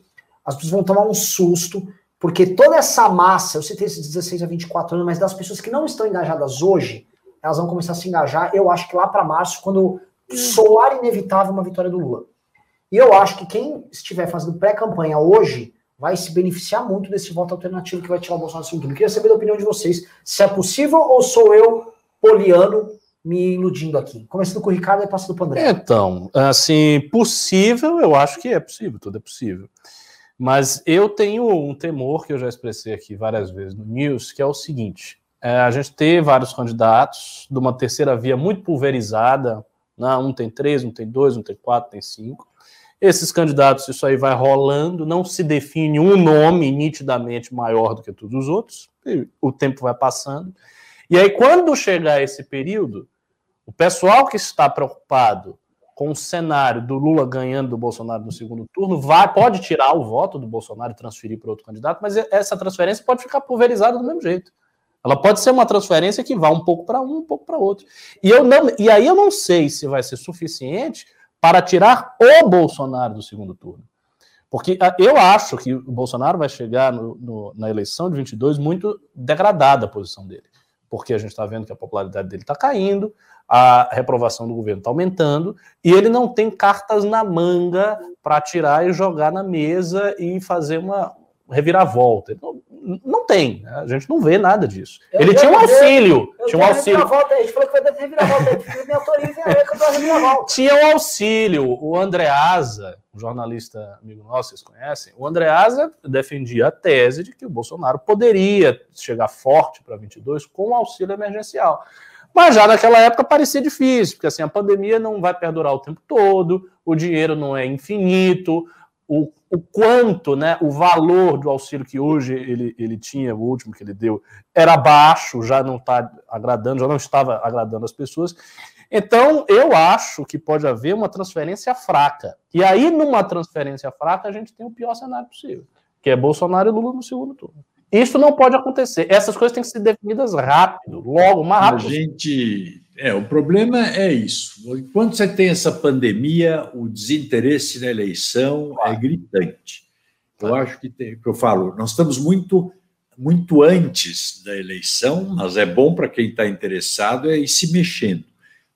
S1: as pessoas vão tomar um susto, porque toda essa massa, eu citei esses 16 a 24 anos, mas das pessoas que não estão engajadas hoje, elas vão começar a se engajar, eu acho que lá para março, quando soar inevitável uma vitória do Lula. E eu acho que quem estiver fazendo pré-campanha hoje vai se beneficiar muito desse voto alternativo que vai tirar o Bolsonaro do segundo turno. Queria saber da opinião de vocês, se é possível ou sou eu, poliano, me iludindo aqui. Começando com o Ricardo e passando para o André.
S3: Então, assim, possível, eu acho que é possível, tudo é possível. Mas eu tenho um temor que eu já expressei aqui várias vezes no News, que é o seguinte: é, a gente ter vários candidatos de uma terceira via muito pulverizada, né? um tem três, um tem dois, um tem quatro, tem cinco. Esses candidatos, isso aí vai rolando, não se define um nome nitidamente maior do que todos os outros, o tempo vai passando. E aí, quando chegar esse período, o pessoal que está preocupado com o cenário do Lula ganhando do Bolsonaro no segundo turno, vai, pode tirar o voto do Bolsonaro e transferir para outro candidato, mas essa transferência pode ficar pulverizada do mesmo jeito. Ela pode ser uma transferência que vá um pouco para um, um pouco para outro. E, eu não, e aí eu não sei se vai ser suficiente para tirar o Bolsonaro do segundo turno. Porque ah, eu acho que o Bolsonaro vai chegar no, no, na eleição de 22 muito degradada a posição dele. Porque a gente está vendo que a popularidade dele está caindo, a reprovação do governo está aumentando, e ele não tem cartas na manga para tirar e jogar na mesa e fazer uma reviravolta. Não, não tem, né? a gente não vê nada disso. Eu ele tinha um auxílio. Eu tinha um auxílio. Volta, a gente falou que vai ter reviravolta, me a reviravolta. Tinha um auxílio. O Andreasa, um jornalista amigo nosso, vocês conhecem, o Andreasa defendia a tese de que o Bolsonaro poderia chegar forte para 22 com o auxílio emergencial. Mas já naquela época parecia difícil, porque assim, a pandemia não vai perdurar o tempo todo, o dinheiro não é infinito, o, o quanto, né, o valor do auxílio que hoje ele, ele tinha, o último que ele deu, era baixo, já não está agradando, já não estava agradando as pessoas. Então, eu acho que pode haver uma transferência fraca. E aí, numa transferência fraca, a gente tem o pior cenário possível, que é Bolsonaro e Lula no segundo turno. Isso não pode acontecer. Essas coisas têm que ser definidas rápido, logo, mais rápido.
S2: A gente. É, o problema é isso. Enquanto você tem essa pandemia, o desinteresse na eleição é gritante. Eu acho que, tem, que eu falo, nós estamos muito muito antes da eleição, mas é bom para quem está interessado é ir se mexendo.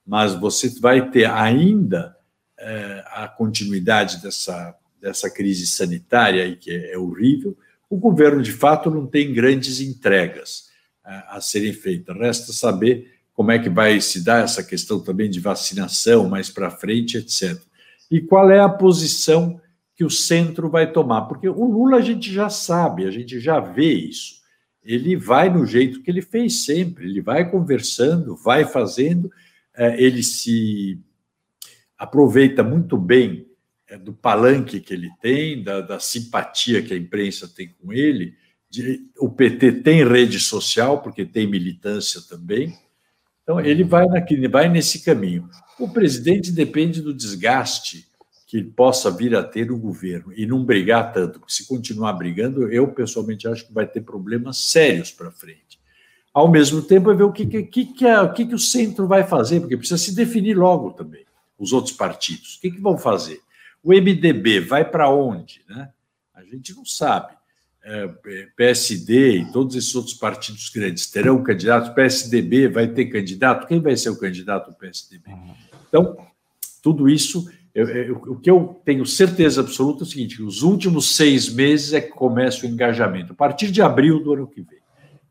S2: Mas você vai ter ainda é, a continuidade dessa, dessa crise sanitária, aí, que é, é horrível, o governo, de fato, não tem grandes entregas a, a serem feitas. Resta saber como é que vai se dar essa questão também de vacinação mais para frente, etc. E qual é a posição que o centro vai tomar? Porque o Lula a gente já sabe, a gente já vê isso. Ele vai no jeito que ele fez sempre, ele vai conversando, vai fazendo, é, ele se aproveita muito bem é, do palanque que ele tem, da, da, simpatia que a imprensa tem com ele. De, o PT tem rede social, porque tem militância também. Então, ele vai, naquele, vai nesse caminho. O presidente depende do desgaste que possa vir a ter o governo e não brigar tanto, porque se continuar brigando, eu pessoalmente acho que vai ter problemas sérios para frente. Ao mesmo tempo, é ver o que, que, que, é, o que, que o centro vai fazer, porque precisa se definir logo também, os outros partidos. O que, que vão fazer? O MDB vai para onde? Né? A gente não sabe. PSD e todos esses outros partidos grandes terão candidatos. PSDB vai ter candidato. Quem vai ser o candidato do PSDB? Então, tudo isso, eu, eu, o que eu tenho certeza absoluta é o seguinte: os últimos seis meses é que começa o engajamento. A partir de abril do ano que vem,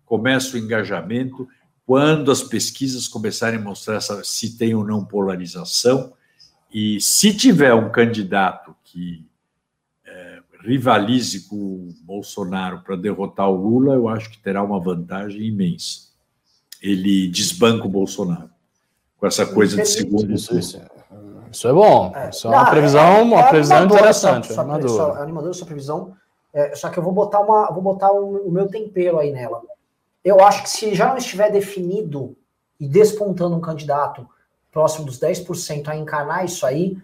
S2: começa o engajamento. Quando as pesquisas começarem a mostrar essa, se tem ou não polarização, e se tiver um candidato que rivalize com o Bolsonaro para derrotar o Lula, eu acho que terá uma vantagem imensa. Ele desbanca o Bolsonaro com essa coisa de segundo
S3: isso, isso, isso, é bom. É, isso é uma não, previsão, é, uma é previsão interessante. Sua,
S1: sua, sua, animador, sua previsão. É, só que eu vou botar uma, vou botar o, o meu tempero aí nela. Eu acho que se já não estiver definido e despontando um candidato próximo dos 10% a encarnar isso aí,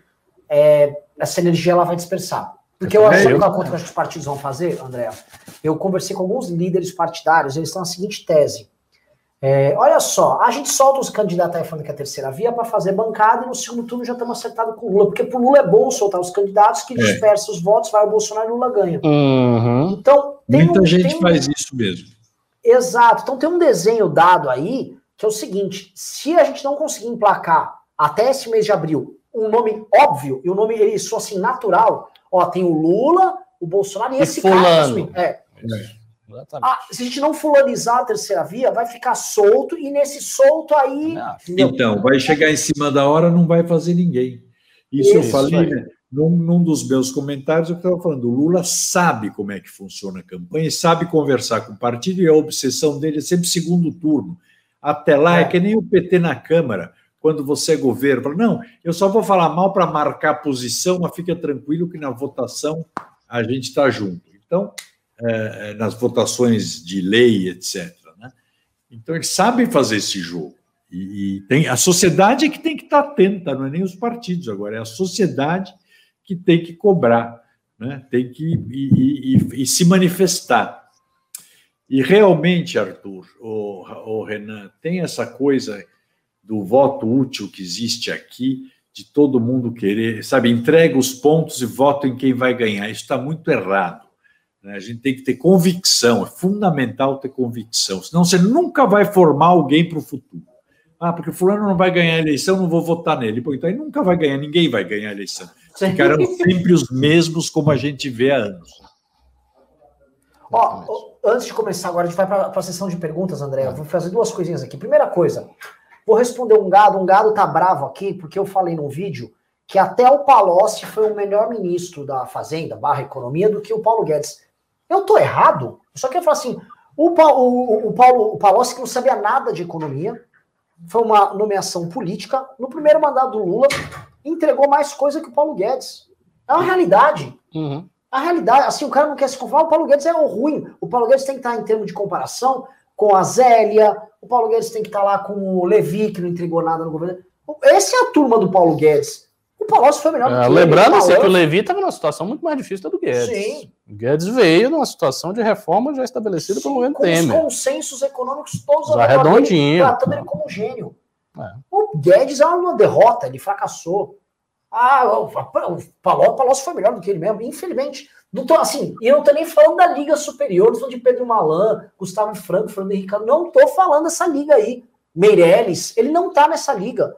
S1: é, essa energia ela vai dispersar. Porque eu acho que a conta que os partidos vão fazer, André, eu conversei com alguns líderes partidários, eles estão na seguinte tese. É, olha só, a gente solta os candidatos aí falando que é a terceira via para fazer bancada e no segundo turno já estamos acertados com o Lula, porque para o Lula é bom soltar os candidatos que é. dispersa os votos, vai o Bolsonaro e o Lula ganha.
S2: Uhum. Então, muita um, gente um... faz isso mesmo.
S1: Exato. Então tem um desenho dado aí que é o seguinte: se a gente não conseguir emplacar até esse mês de abril um nome óbvio e um nome ele só assim natural, ó, tem o Lula, o Bolsonaro e, e esse fulano. cara. É. é. Ah, se a gente não fulanizar a terceira via, vai ficar solto e nesse solto aí.
S2: então, vai chegar em cima da hora, não vai fazer ninguém. Isso, Isso eu falei, né? Num, num, dos meus comentários, eu estava falando, o Lula sabe como é que funciona a campanha, sabe conversar com o partido, e a obsessão dele é sempre segundo turno. Até lá é, é que nem o PT na Câmara, quando você é governo, fala, não, eu só vou falar mal para marcar posição, mas fica tranquilo que na votação a gente está junto. Então, é, é, nas votações de lei, etc. Né? Então, eles sabem fazer esse jogo. E, e, tem a sociedade é que tem que estar tá atenta, não é nem os partidos agora, é a sociedade que tem que cobrar, né? tem que e, e, e se manifestar. E realmente, Arthur, o, Renan, tem essa coisa do voto útil que existe aqui, de todo mundo querer, sabe, entrega os pontos e vota em quem vai ganhar. Isso está muito errado. Né? A gente tem que ter convicção, é fundamental ter convicção, senão você nunca vai formar alguém para o futuro. Ah, porque fulano não vai ganhar a eleição, não vou votar nele. Pô, então ele nunca vai ganhar, ninguém vai ganhar a eleição. Ficarão sempre os mesmos, como a gente vê há anos.
S1: Ó, antes de começar agora, a gente vai para a sessão de perguntas, André. Eu vou fazer duas coisinhas aqui. Primeira coisa, vou responder um gado. Um gado tá bravo aqui, porque eu falei num vídeo que até o Palocci foi o melhor ministro da Fazenda, barra Economia, do que o Paulo Guedes. Eu tô errado? Eu só quero falar assim, o, o, o, Paulo, o Palocci que não sabia nada de economia, foi uma nomeação política. No primeiro mandato do Lula, entregou mais coisa que o Paulo Guedes. É uma realidade. Uhum. A realidade, assim, o cara não quer se conformar, o Paulo Guedes é o ruim. O Paulo Guedes tem que estar em termos de comparação com a Zélia, o Paulo Guedes tem que estar lá com o Levi, que não entregou nada no governo. Essa é a turma do Paulo Guedes. O Palocci foi melhor
S3: é, que Lembrando assim, que o Levi estava numa situação muito mais difícil do Guedes. Sim. O Guedes veio numa situação de reforma já estabelecida pelo governo Temer.
S1: Com consensos econômicos todos
S3: já redondinho.
S1: Tratando ele como um gênio. É. O Guedes é uma derrota, ele fracassou. Ah, o Palocci foi melhor do que ele mesmo, infelizmente. Não tô assim, e eu não tô nem falando da Liga Superior, não de Pedro Malan, Gustavo Franco, Fernando Henrique, não tô falando dessa liga aí. Meirelles, ele não tá nessa liga.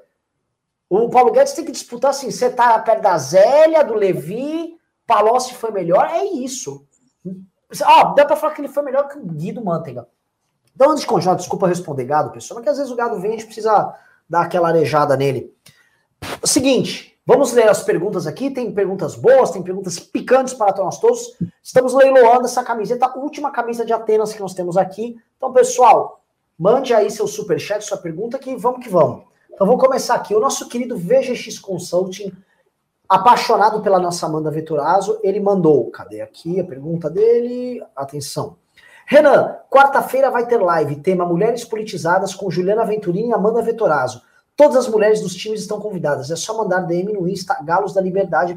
S1: O Paulo Guedes tem que disputar assim, você tá perto da Zélia, do Levi, Palocci foi melhor, é isso. Ah, dá pra falar que ele foi melhor que o Guido Mantega. Então, antes de continuar, desculpa responder gado, pessoal, mas que às vezes o gado vem e a gente precisa dar aquela arejada nele. O seguinte, Vamos ler as perguntas aqui. Tem perguntas boas, tem perguntas picantes para nós todos. Estamos leiloando essa camiseta, a última camisa de Atenas que nós temos aqui. Então, pessoal, mande aí seu superchat, sua pergunta, que vamos que vamos. Então, vamos começar aqui. O nosso querido VGX Consulting, apaixonado pela nossa Amanda Veturazo, ele mandou. Cadê aqui a pergunta dele? Atenção. Renan, quarta-feira vai ter live, tema Mulheres Politizadas com Juliana Venturini e Amanda Veturazo. Todas as mulheres dos times estão convidadas. É só mandar DM no Insta, Galos da Liberdade.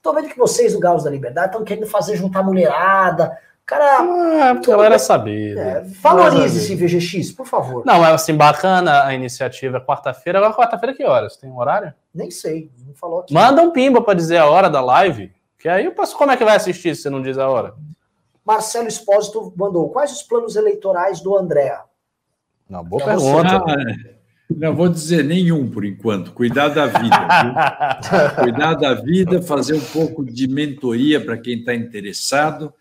S1: Tô vendo que vocês do Galos da Liberdade estão querendo fazer juntar mulherada. Cara.
S3: Ah, porque ela era saber.
S1: É, valorize esse VGX, por favor.
S3: Não, é assim, bacana a iniciativa. Quarta-feira. Agora, quarta-feira, que horas? Tem um horário?
S1: Nem sei. Não falou aqui.
S3: Manda um pimba para dizer a hora da live. Que aí eu posso. Como é que vai assistir se você não diz a hora?
S1: Marcelo Espósito mandou. Quais os planos eleitorais do André?
S3: Não, boa pergunta.
S2: Não vou dizer nenhum por enquanto. Cuidar da vida. Cuidar da vida, fazer um pouco de mentoria para quem está interessado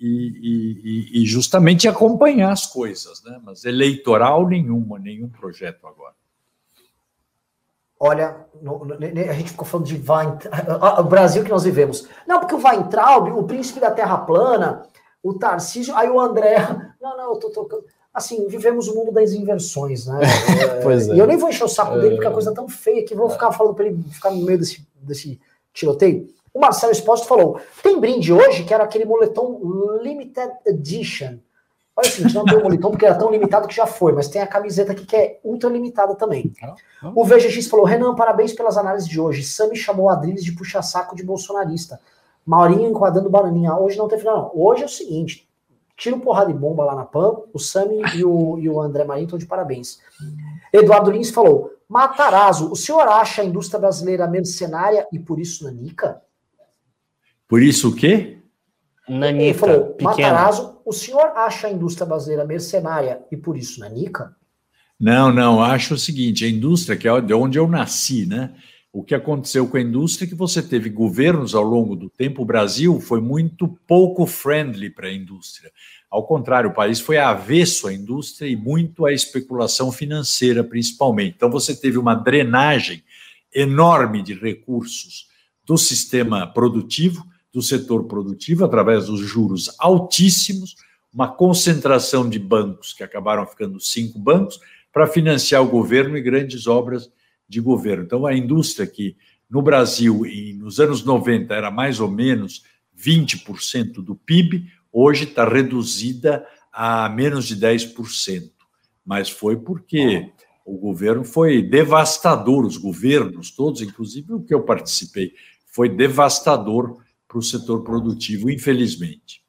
S2: e, e, e, justamente acompanhar as coisas, né? Mas eleitoral nenhuma, nenhum projeto agora.
S1: Olha, no, no, a gente ficou falando de Weintraub, o Brasil que nós vivemos. Não, porque o Weintraub, o príncipe da Terra plana, o Tarcísio, aí o André. Não, não, eu tô tocando assim, vivemos o mundo das inversões, né? pois é. E eu nem vou encher o saco dele, porque a coisa é tão feia que vou ficar falando para ele ficar no meio desse, desse tiroteio. O Marcelo Espósito falou: tem brinde hoje, que era aquele moletom Limited Edition. Olha assim, não tem o moletom porque era tão limitado que já foi, mas tem a camiseta aqui que é ultra limitada também. Ah, ah. O VGX falou: Renan, parabéns pelas análises de hoje. Sami chamou a Adriles de puxa-saco de bolsonarista. Maurinho enquadrando bananinha. Hoje não teve, não. Hoje é o seguinte: tiro porrada de bomba lá na PAN, o Sami e o, e o André Marinho estão de parabéns. Eduardo Lins falou: Matarazzo, o senhor acha a indústria brasileira mercenária e por isso nanica?
S2: Por isso o quê?
S1: Nanica. Ele falou: pequena. Matarazzo, o senhor acha a indústria brasileira mercenária e por isso nanica?
S2: Não, não, acho o seguinte: a indústria, que é de onde eu nasci, né? O que aconteceu com a indústria é que você teve governos ao longo do tempo. O Brasil foi muito pouco friendly para a indústria. Ao contrário, o país foi avesso à indústria e muito à especulação financeira, principalmente. Então, você teve uma drenagem enorme de recursos do sistema produtivo, do setor produtivo, através dos juros altíssimos, uma concentração de bancos, que acabaram ficando cinco bancos, para financiar o governo e grandes obras de governo. Então, a indústria que no Brasil, e nos anos 90, era mais ou menos 20% do PIB, hoje está reduzida a menos de 10%. Mas foi porque o governo foi devastador, os governos todos, inclusive o que eu participei, foi devastador para o setor produtivo, infelizmente.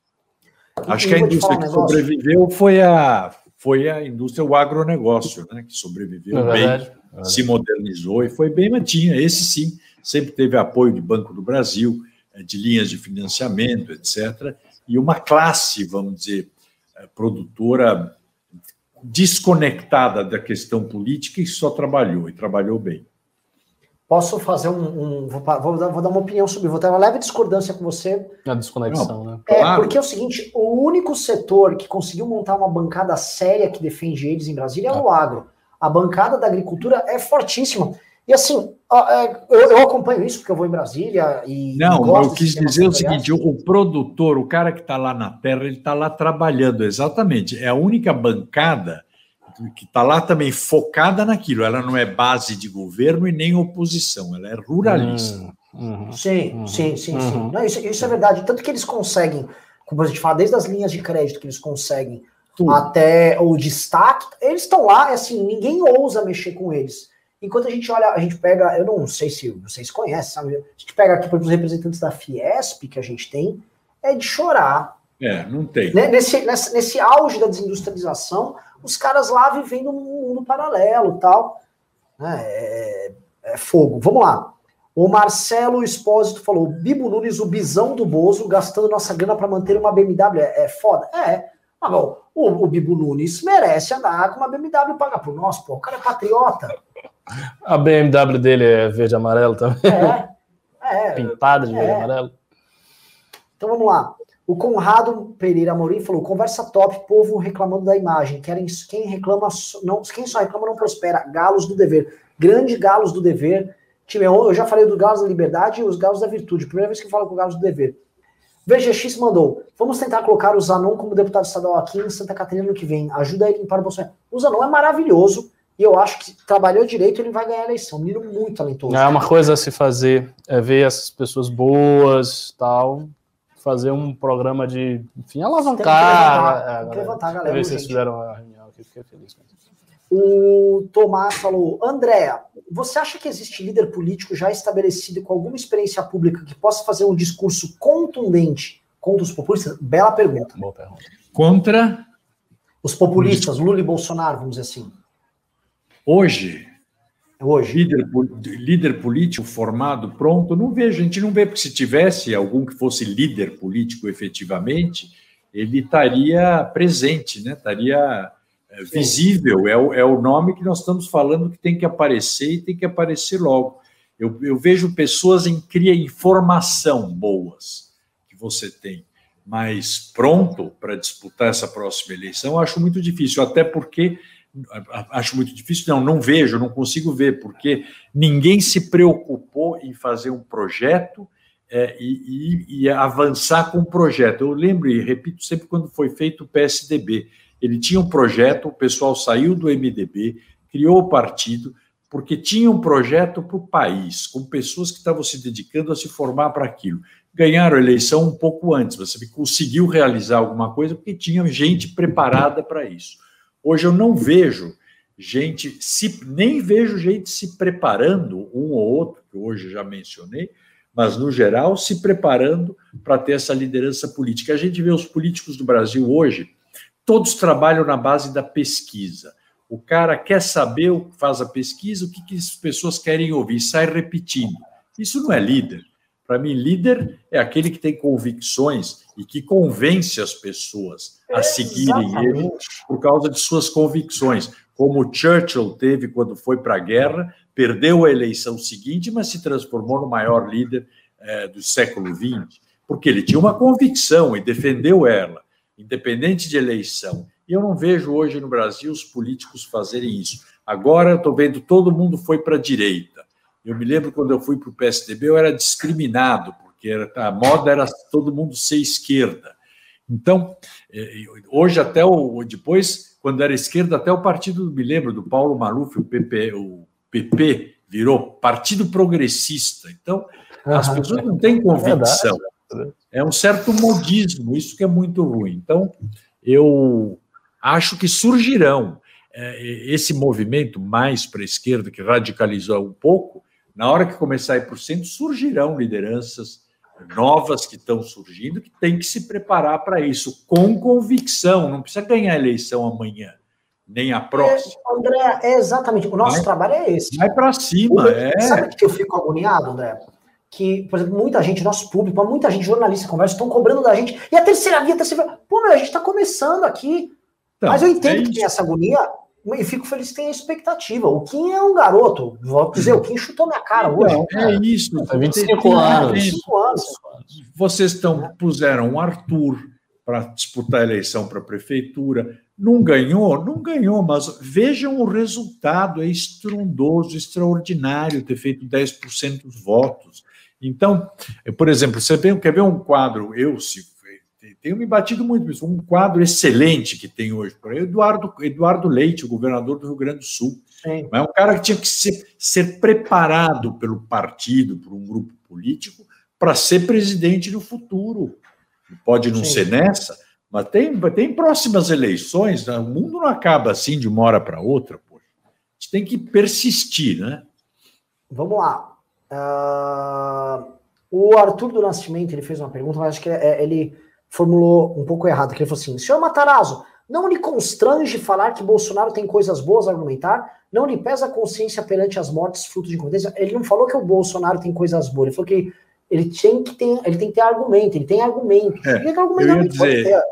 S2: Acho que a indústria que sobreviveu foi a, foi a indústria, o agronegócio, né, que sobreviveu é bem se modernizou e foi bem, mas tinha. Esse sim, sempre teve apoio de Banco do Brasil, eh, de linhas de financiamento, etc. E uma classe, vamos dizer, eh, produtora desconectada da questão política e só trabalhou, e trabalhou bem.
S1: Posso fazer um. um vou, vou, dar, vou, dar, uma opinião sobre. Vou ter uma leve discordância com você.
S3: A desconexão, Não, né?
S1: É, claro. porque é o seguinte: o único setor que conseguiu montar uma bancada séria que defende eles em Brasília é o tá. agro. A bancada da agricultura é fortíssima. E assim, é, eu, acompanho isso porque eu vou em Brasília e.
S2: Não, eu quis dizer o seguinte: o produtor, o cara que está lá na terra, ele está lá trabalhando, exatamente. É a única bancada que está lá também focada naquilo. Ela não é base de governo e nem oposição, ela é ruralista.
S1: Uhum, sim, uhum, sim, sim, uhum. sim. Não, isso, isso, é verdade. Tanto que eles conseguem, como a gente fala, desde as linhas de crédito que eles conseguem Tudo. até o destaque, eles estão lá, assim, ninguém ousa mexer com eles. Enquanto a gente olha, a gente pega, eu não sei se vocês conhecem, sabe? A gente pega aqui, para os representantes da Fiesp que a gente tem, é de chorar.
S2: É, não tem.
S1: Né, nesse, nesse, nesse auge da desindustrialização, os caras lá vivendo num mundo paralelo tal. Né? É, é fogo. Vamos lá. O Marcelo Espósito falou: Bibo Nunes, o bisão do Bozo, gastando nossa grana para manter uma BMW. É, é foda? É. Mas, bom, o, o, Bibo Nunes merece andar com uma BMW pagar por nós, pô. O cara é patriota.
S3: A BMW dele é verde e amarelo também.
S1: É. é
S3: Pintada de verde e é. amarelo.
S1: Então vamos lá. O Conrado Pereira Amorim falou: conversa top, povo reclamando da imagem. Querem, quem reclama, não, quem só reclama não prospera. Galos do dever. Grande Galos do dever. Time, eu já falei do Galos da Liberdade e os Galos da Virtude. Primeira vez que eu falo com o Galos do dever. VGX mandou: vamos tentar colocar o Zanon como deputado estadual aqui em Santa Catarina no que vem. Ajuda ele a limpar o Bolsonaro. O Zanon é maravilhoso e eu acho que trabalhou direito ele vai ganhar a eleição. Menino muito talentoso.
S3: É uma coisa a se fazer, é ver essas pessoas boas tal fazer um programa de, enfim, alavancar. Tem que levantar, a galera. Ver se vocês fizeram a reunião aqui, fiquei feliz.
S1: O Tomás falou, Andréa, você acha que existe líder político já estabelecido com alguma experiência pública que possa fazer um discurso contundente contra os populistas? Bela pergunta. Boa pergunta.
S2: Contra?
S1: Os populistas, Lula e Bolsonaro, vamos dizer assim.
S2: Hoje, Hoje. Líder, líder político formado, pronto, não vejo. A gente não vê, porque se tivesse algum que fosse líder político efetivamente, ele estaria presente, né? estaria visível. É o, é o nome que nós estamos falando que tem que aparecer e tem que aparecer logo. Eu, eu vejo pessoas em cria informação boas que você tem, mas pronto para disputar essa próxima eleição, acho muito difícil, até porque acho muito difícil, não, não vejo, não consigo ver, porque ninguém se preocupou em fazer um projeto é, e, e, e, avançar com o projeto. Eu lembro e repito sempre quando foi feito o PSDB. Ele tinha um projeto, o pessoal saiu do MDB, criou o partido, porque tinha um projeto para o país, com pessoas que estavam se dedicando a se formar para aquilo. Ganharam a eleição um pouco antes, você conseguiu realizar alguma coisa porque tinha gente preparada para isso. Hoje eu não vejo gente, se, nem vejo gente se preparando, um ou outro, que hoje já mencionei, mas no geral se preparando para ter essa liderança política. A gente vê os políticos do Brasil hoje, todos trabalham na base da pesquisa. O cara quer saber, faz a pesquisa, o que, que as pessoas querem ouvir, sai repetindo. Isso não é líder. Para mim, líder é aquele que tem convicções e que convence as pessoas a seguirem Exatamente. ele por causa de suas convicções, como Churchill teve quando foi para a guerra, perdeu a eleição seguinte, mas se transformou no maior líder é, do século XX, porque ele tinha uma convicção e defendeu ela, independente de eleição. E eu não vejo hoje no Brasil os políticos fazerem isso. Agora eu estou vendo todo mundo foi para a direita. Eu me lembro quando eu fui para o PSDB, eu era discriminado, porque a moda era todo mundo ser esquerda. Então, é, hoje até o depois, quando era esquerda, até o partido, me lembro do Paulo Maluf, o PP, o PP virou Partido Progressista. Então, as pessoas não têm convicção. É um certo modismo, isso que é muito ruim. Então, eu acho que surgirão é, esse movimento mais para a esquerda, que radicalizou um pouco, na hora que começar a ir para o centro, surgirão lideranças novas que estão surgindo que tem que se preparar para isso, com convicção. Não precisa ganhar a eleição amanhã, nem a próxima.
S1: É, André, é exatamente. O nosso vai, trabalho é esse.
S2: Vai para cima. é.
S1: Sabe que eu fico agoniado, André? Que, por exemplo, muita gente, nosso público, muita gente, jornalista, conversa, estão cobrando da gente. E a terceira via, a terceira Pô, meu, a gente está começando aqui. Então, Mas eu entendo é que tem essa agonia e fico feliz que tem a expectativa. O Kim é um garoto, vou dizer, o Kim chutou minha cara hoje.
S2: é isso.
S3: É 25 anos.
S1: 25 anos.
S2: Vocês estão, puseram o Arthur para disputar a eleição para a prefeitura. Não ganhou? Não ganhou, mas vejam o resultado, é estrondoso, extraordinário ter feito 10% dos votos. Então, por exemplo, você quer ver um quadro, eu se tenho me batido muito isso, um quadro excelente que tem hoje, por Eduardo, Eduardo Leite, o governador do Rio Grande do Sul. Sim. É um cara que tinha que ser, ser preparado pelo partido, por um grupo político, para ser presidente no futuro. Pode não Sim. ser nessa, mas tem, tem próximas eleições, né? o mundo não acaba assim de uma hora para outra. Pô. A gente tem que persistir, né?
S1: Vamos lá. Uh, o Arthur do Nascimento ele fez uma pergunta, mas acho que é, ele formulou um pouco errado, que ele falou assim, senhor Matarazzo, não lhe constrange falar que Bolsonaro tem coisas boas a argumentar? Não lhe pesa a consciência perante as mortes fruto de incompetência? Ele não falou que o Bolsonaro tem coisas boas, ele falou que ele tem que ter, ele tem que ter argumento, ele tem argumento.
S2: É, ele tem eu ia dizer,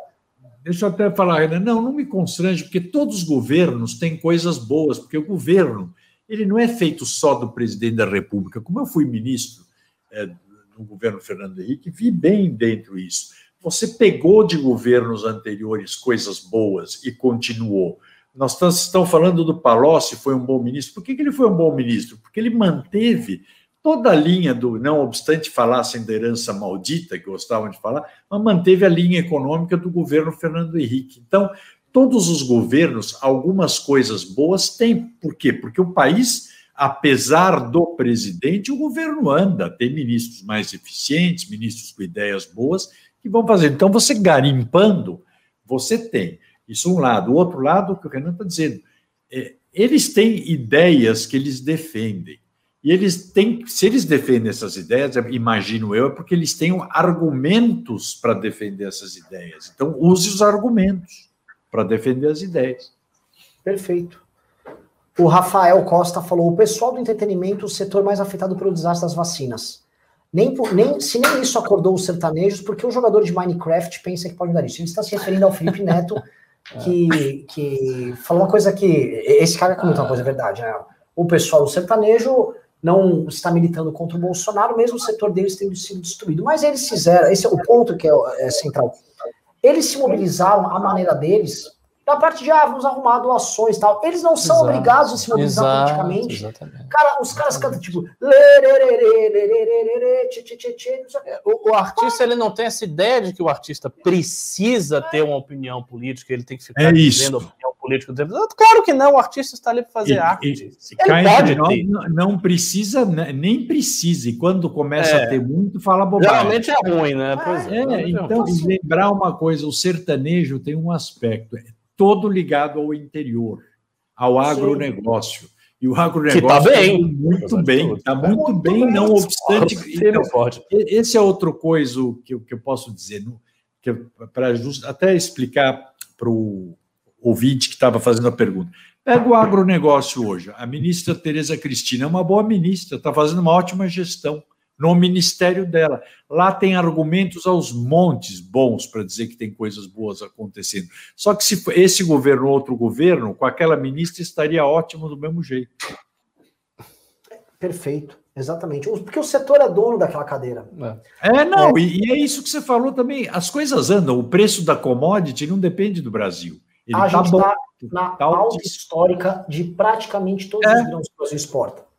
S2: deixa eu até falar, não, não me constrange, porque todos os governos têm coisas boas, porque o governo ele não é feito só do presidente da República. Como eu fui ministro é, no governo Fernando Henrique, vi bem dentro isso. Você pegou de governos anteriores coisas boas e continuou. Nós estamos falando do Palocci, foi um bom ministro. Por que, que ele foi um bom ministro? Porque ele manteve toda a linha do, não obstante falassem da herança maldita, que gostavam de falar, mas manteve a linha econômica do governo Fernando Henrique. Então, todos os governos, algumas coisas boas têm. Por quê? Porque o país, apesar do presidente, o governo anda, tem ministros mais eficientes, ministros com ideias boas, que vão fazer. Então, você garimpando, você tem. Isso um lado. O outro lado, o que o Renan está dizendo, é, eles têm ideias que eles defendem. E eles têm, se eles defendem essas ideias, imagino eu, é porque eles têm argumentos para defender essas ideias. Então, use os argumentos para defender as ideias.
S1: Perfeito. O Rafael Costa falou: o pessoal do entretenimento, o setor mais afetado pelo desastre das vacinas. Nem, nem, se nem isso acordou os sertanejos, porque o jogador de Minecraft pensa que pode dar isso. Ele está se referindo ao Felipe Neto, que, que falou uma coisa que. Esse cara comentou uma coisa, é verdade. Né? O pessoal do sertanejo não está militando contra o Bolsonaro, mesmo o setor deles tendo sido destruído. Mas eles fizeram, esse é o ponto que é, é central. Eles se mobilizaram à maneira deles da parte de, ah, vamos arrumar doações e tal. Eles não são Exato. obrigados a se mobilizar Exato, politicamente. Exatamente. Cara, os caras cantam tipo.
S3: O, o artista ele não tem essa ideia de que o artista precisa ter uma opinião política, ele tem que ficar
S2: é dizendo
S3: opinião política. Claro que não, o artista está ali para fazer e, arte. E,
S2: ele pode ter. Não, não, precisa, né, nem precisa. E quando começa é. a ter muito, fala bobagem.
S3: Geralmente é ruim, né?
S2: É, é, então, lembrar uma coisa: o sertanejo tem um aspecto todo ligado ao interior, ao agronegócio. Sim. E o agronegócio
S3: está bem.
S2: muito bem, está muito, muito, bem, bem não obstante. Então, esse é outro coisa que eu, que eu posso dizer, para até explicar para o ouvinte que estava fazendo a pergunta. Pega o agronegócio hoje. A ministra Tereza Cristina é uma boa ministra, está fazendo uma ótima gestão no ministério dela. Lá tem argumentos aos montes bons para dizer que tem coisas boas acontecendo. Só que se esse governo ou outro governo, com aquela ministra estaria ótimo do mesmo jeito.
S1: Perfeito, exatamente. Porque o setor é dono daquela cadeira.
S2: É, é não, é. E, e, é isso que você falou também. As coisas andam, o preço da commodity não depende do Brasil.
S1: Ele a tá gente está na tá alta histórica de praticamente todos é. os grãos que o Brasil exporta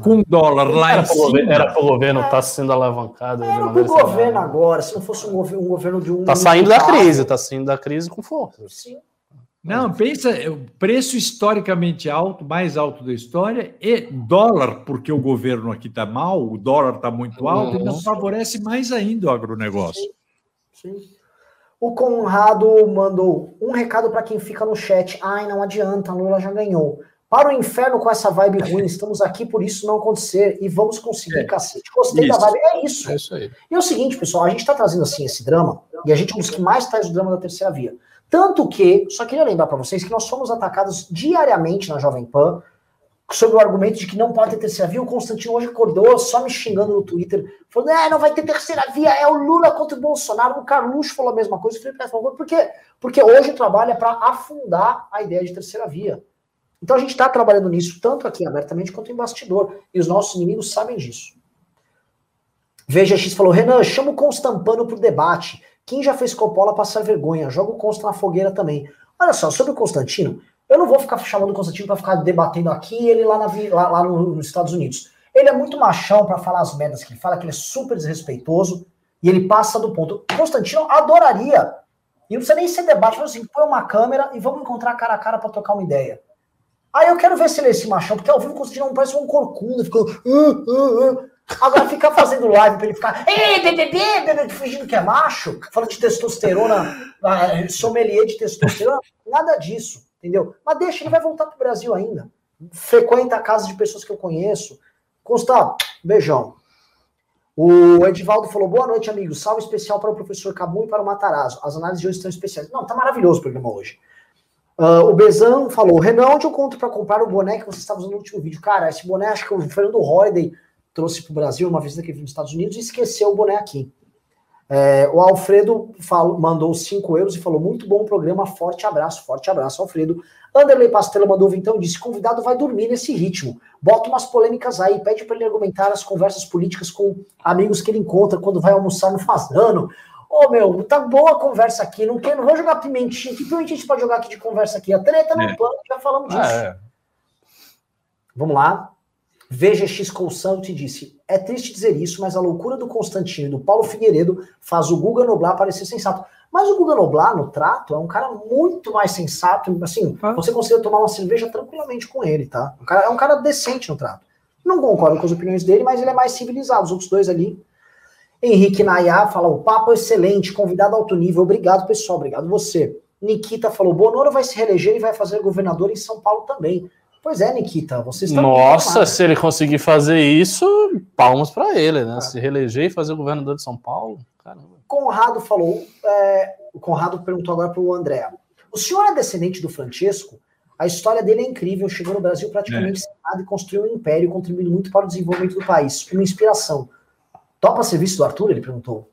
S2: com dólar lá era em cima.
S3: era para o governo estar tá sendo alavancado.
S1: Era para o governo agora, se não fosse um governo, um governo de um.
S3: Está saindo da crise, está saindo da crise com força. Sim.
S2: Não, pensa, preço historicamente alto, mais alto da história, e dólar, porque o governo aqui está mal, o dólar está muito alto, ainda favorece mais ainda o agronegócio.
S1: Sim. Sim. O Conrado mandou um recado para quem fica no chat. Ai, não adianta, Lula já ganhou. Para o inferno com essa vibe ruim, estamos aqui por isso não acontecer e vamos conseguir, é. cacete. Gostei isso. da vibe, é isso.
S3: É isso aí.
S1: E é o seguinte, pessoal, a gente está trazendo assim esse drama, e a gente é um dos que mais traz o drama da terceira via. Tanto que, só queria lembrar para vocês que nós somos atacados diariamente na Jovem Pan sobre o argumento de que não pode ter terceira via. O Constantino hoje acordou só me xingando no Twitter, falando: é, não vai ter terceira via, é o Lula contra o Bolsonaro. O Carluxo falou a mesma coisa, o Felipe falou, por quê? Porque hoje o trabalho é para afundar a ideia de terceira via. Então a gente está trabalhando nisso, tanto aqui abertamente quanto em bastidor. E os nossos inimigos sabem disso. Veja X falou: Renan, chama o Constampano para o debate. Quem já fez Coppola passar vergonha? Joga o Consta na fogueira também. Olha só, sobre o Constantino, eu não vou ficar chamando o Constantino para ficar debatendo aqui e ele lá, na, lá, lá no, nos Estados Unidos. Ele é muito machão para falar as merdas que ele fala, que ele é super desrespeitoso e ele passa do ponto. O Constantino adoraria. E não precisa nem ser debate, mas assim, põe uma câmera e vamos encontrar cara a cara para trocar uma ideia. Aí eu quero ver se ele é esse machão, porque ao vivo Constantino não parece um corcunda, ficando. Uh, uh, uh. Agora ficar fazendo live pra ele ficar. Ei, bebê, fingindo que é macho, falando de testosterona, ah, sommelier de testosterona, nada disso, entendeu? Mas deixa, ele vai voltar pro Brasil ainda. Frequenta a casa de pessoas que eu conheço. Constar, beijão. O Edivaldo falou: boa noite, amigos. Salve especial para o professor Cabu e para o Matarazzo. As análises de hoje estão especiais. Não, tá maravilhoso o programa hoje. Uh, o Bezan falou: Renan, onde eu conto para comprar o boné que você estava usando no último vídeo? Cara, esse boné acho que o Fernando Holiday trouxe para o Brasil uma que ele nos Estados Unidos e esqueceu o boné aqui. É, o Alfredo falou, mandou 5 euros e falou: muito bom programa, forte abraço, forte abraço, Alfredo. Anderley Pastela mandou então disse: convidado vai dormir nesse ritmo. Bota umas polêmicas aí, pede para ele argumentar as conversas políticas com amigos que ele encontra quando vai almoçar no Fazano. Ô, oh, meu, tá boa a conversa aqui. Não, quer, não vou jogar pimentinha. Que pimentinha a gente pode jogar aqui de conversa aqui? A treta no é. plano, já falamos disso. Ah, é. Vamos lá. VGX Consult disse: É triste dizer isso, mas a loucura do Constantino e do Paulo Figueiredo faz o Guga Noblar parecer sensato. Mas o Guga Noblar, no trato, é um cara muito mais sensato. Assim, ah. você consegue tomar uma cerveja tranquilamente com ele, tá? Um cara, é um cara decente no trato. Não concordo com as opiniões dele, mas ele é mais civilizado. Os outros dois ali Henrique Nayá fala: o papo é excelente, convidado alto nível. Obrigado, pessoal. Obrigado você. Nikita falou: Bonoro vai se reeleger e vai fazer governador em São Paulo também. Pois é, Nikita, você está.
S3: Nossa, se ele conseguir fazer isso, palmas para ele, né? É. Se reeleger e fazer governador de São Paulo, caramba.
S1: Conrado falou: é, o Conrado perguntou agora para o André: o senhor é descendente do Francesco? A história dele é incrível, chegou no Brasil praticamente é. sem nada e construiu um império, contribuindo muito para o desenvolvimento do país. Uma inspiração. Topa ser vice do Arthur? Ele perguntou.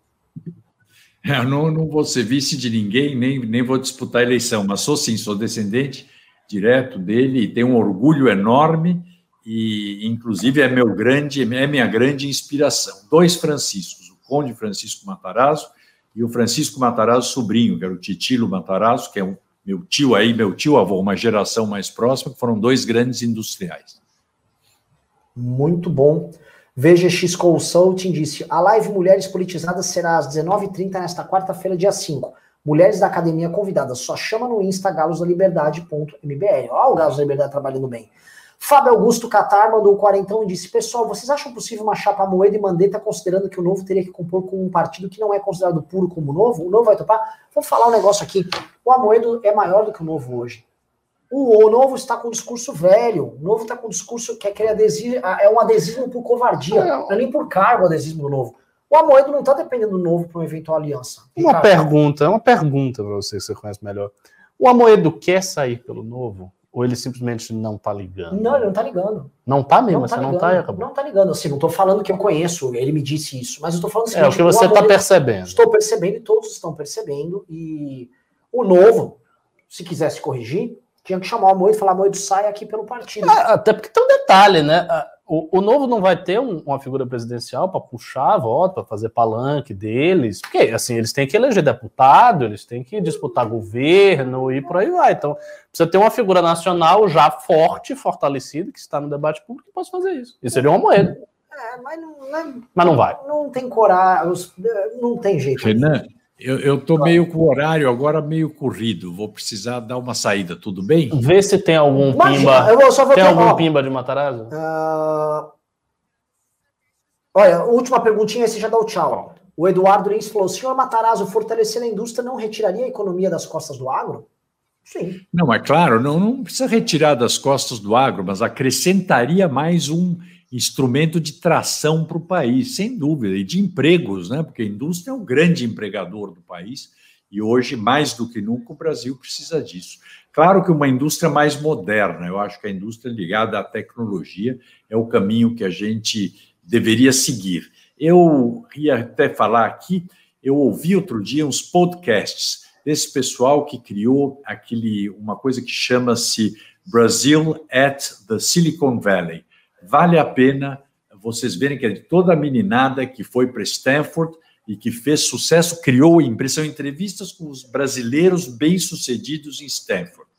S2: É, eu não, não vou ser vice de ninguém, nem, nem vou disputar a eleição, mas sou sim, sou descendente direto dele e tenho um orgulho enorme e, inclusive, é meu grande, é minha grande inspiração. Dois Franciscos, o Conde Francisco Matarazzo e o Francisco Matarazzo sobrinho, que era o Titilo Matarazzo, que é um, meu tio aí, meu tio avô, uma geração mais próxima, que foram dois grandes industriais.
S1: Muito bom. VGX Consulting disse: a live Mulheres Politizadas será às 19h30 nesta quarta-feira, dia 5. Mulheres da academia convidadas. Só chama no Insta galosdaliberdade.mbr. Olha o Galos da Liberdade trabalhando bem. Fábio Augusto Catar mandou o quarentão e disse: Pessoal, vocês acham possível uma chapa moeda e mandeta considerando que o novo teria que compor com um partido que não é considerado puro como novo? O novo vai topar? Vou falar um negócio aqui. O Amoedo é maior do que o novo hoje. O, o novo está com um discurso velho. O novo está com um discurso que é aquele adesivo, é um adesismo por covardia, não é nem por cargo o adesismo do novo. O Amoedo não está dependendo do novo para uma eventual aliança.
S3: Uma Ricardo. pergunta, uma pergunta para você que você conhece melhor. O Amoedo quer sair pelo novo? Ou ele simplesmente não está ligando?
S1: Não, ele não está ligando.
S3: Não está mesmo, não tá você ligando. não está acabou.
S1: Não está ligando, assim, não estou falando que eu conheço, ele me disse isso, mas eu estou falando
S3: o seguinte, É o que você está percebendo.
S1: Estou percebendo e todos estão percebendo, e o novo, se quisesse corrigir, tinha que chamar o Moedo e falar, Moedo, sai aqui pelo partido.
S3: Ah, até porque tem um detalhe, né? Ah, o, o Novo não vai ter um, uma figura presidencial para puxar a voto, para fazer palanque deles, porque assim, eles têm que eleger deputado, eles têm que disputar governo e por aí vai. Então, precisa ter uma figura nacional já forte, fortalecida, que está no debate público que possa fazer isso. Isso seria uma moeda.
S1: É, mas não, não, é
S3: mas não vai.
S1: Não tem coragem, não tem jeito.
S2: Renan, eu estou meio com o horário agora meio corrido. Vou precisar dar uma saída, tudo bem?
S3: Vê se tem algum Imagina, pimba. Eu só vou tem ter, algum ó, pimba de Matarazzo? Uh...
S1: Olha, última perguntinha, esse já dá o tchau. O Eduardo Lins falou: senhor Matarazzo, fortalecendo a indústria não retiraria a economia das costas do agro?
S2: Sim. Não, é claro, não, não precisa retirar das costas do agro, mas acrescentaria mais um instrumento de tração para o país, sem dúvida, e de empregos, né? porque a indústria é o grande empregador do país E hoje, mais do que nunca, o Brasil precisa disso. Claro que uma indústria mais moderna, eu acho que a indústria ligada à tecnologia é o caminho que a gente deveria seguir. Eu ia até falar aqui, eu ouvi outro dia uns podcasts desse pessoal que criou aquele uma coisa que chama-se Brasil at the Silicon Valley. Vale a pena vocês verem que é toda a meninada que foi para Stanford e que fez sucesso, criou impressão entrevistas com os brasileiros bem-sucedidos em Stanford.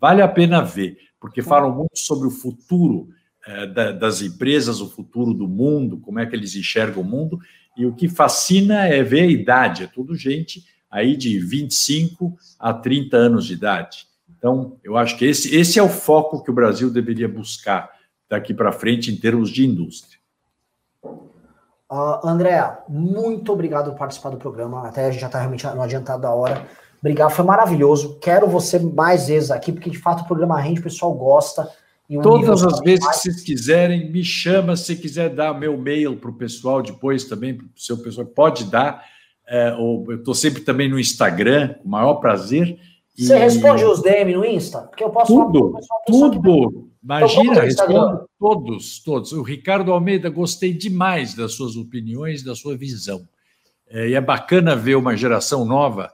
S2: Vale a pena ver, porque falam muito sobre o futuro eh, da, das empresas, o futuro do mundo, como é que eles enxergam o mundo, e o que fascina é ver a idade, é tudo gente aí de 25 a 30 anos de idade. Então, eu acho que esse, esse é o foco que o Brasil deveria buscar daqui para frente em termos de indústria.
S1: Uh, André, muito obrigado por participar do programa. Até a gente já está realmente no adiantado da hora. Obrigado, foi maravilhoso. Quero você mais vezes aqui, porque de fato o programa rende, o pessoal gosta.
S2: Todas as vezes mais... que vocês quiserem, me chama. Se quiser dar meu mail para o pessoal depois também, para o seu pessoal, pode dar. É, ou, eu estou sempre também no Instagram, com o maior prazer.
S1: Você responde os DM no Insta? Porque eu posso
S2: tudo, tudo. Imagina, então, respondo todos, todos. O Ricardo Almeida, gostei demais das suas opiniões, da sua visão. É, e é bacana ver uma geração nova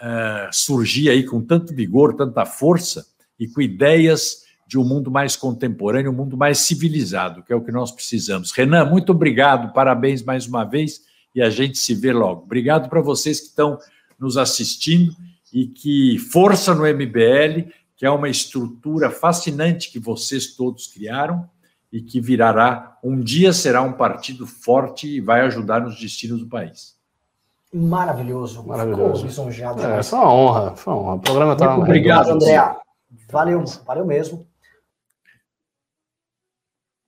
S2: uh, surgir aí com tanto vigor, tanta força e com ideias de um mundo mais contemporâneo, um mundo mais civilizado, que é o que nós precisamos. Renan, muito obrigado, parabéns mais uma vez e a gente se vê logo. Obrigado para vocês que estão nos assistindo e que força no MBL, que é uma estrutura fascinante que vocês todos criaram e que virará, um dia será um partido forte e vai ajudar nos destinos do país.
S1: Maravilhoso.
S3: Maravilhoso. lisonjeado. É, foi uma honra. Foi uma honra. O programa está...
S1: Obrigado, André. Valeu, valeu mesmo.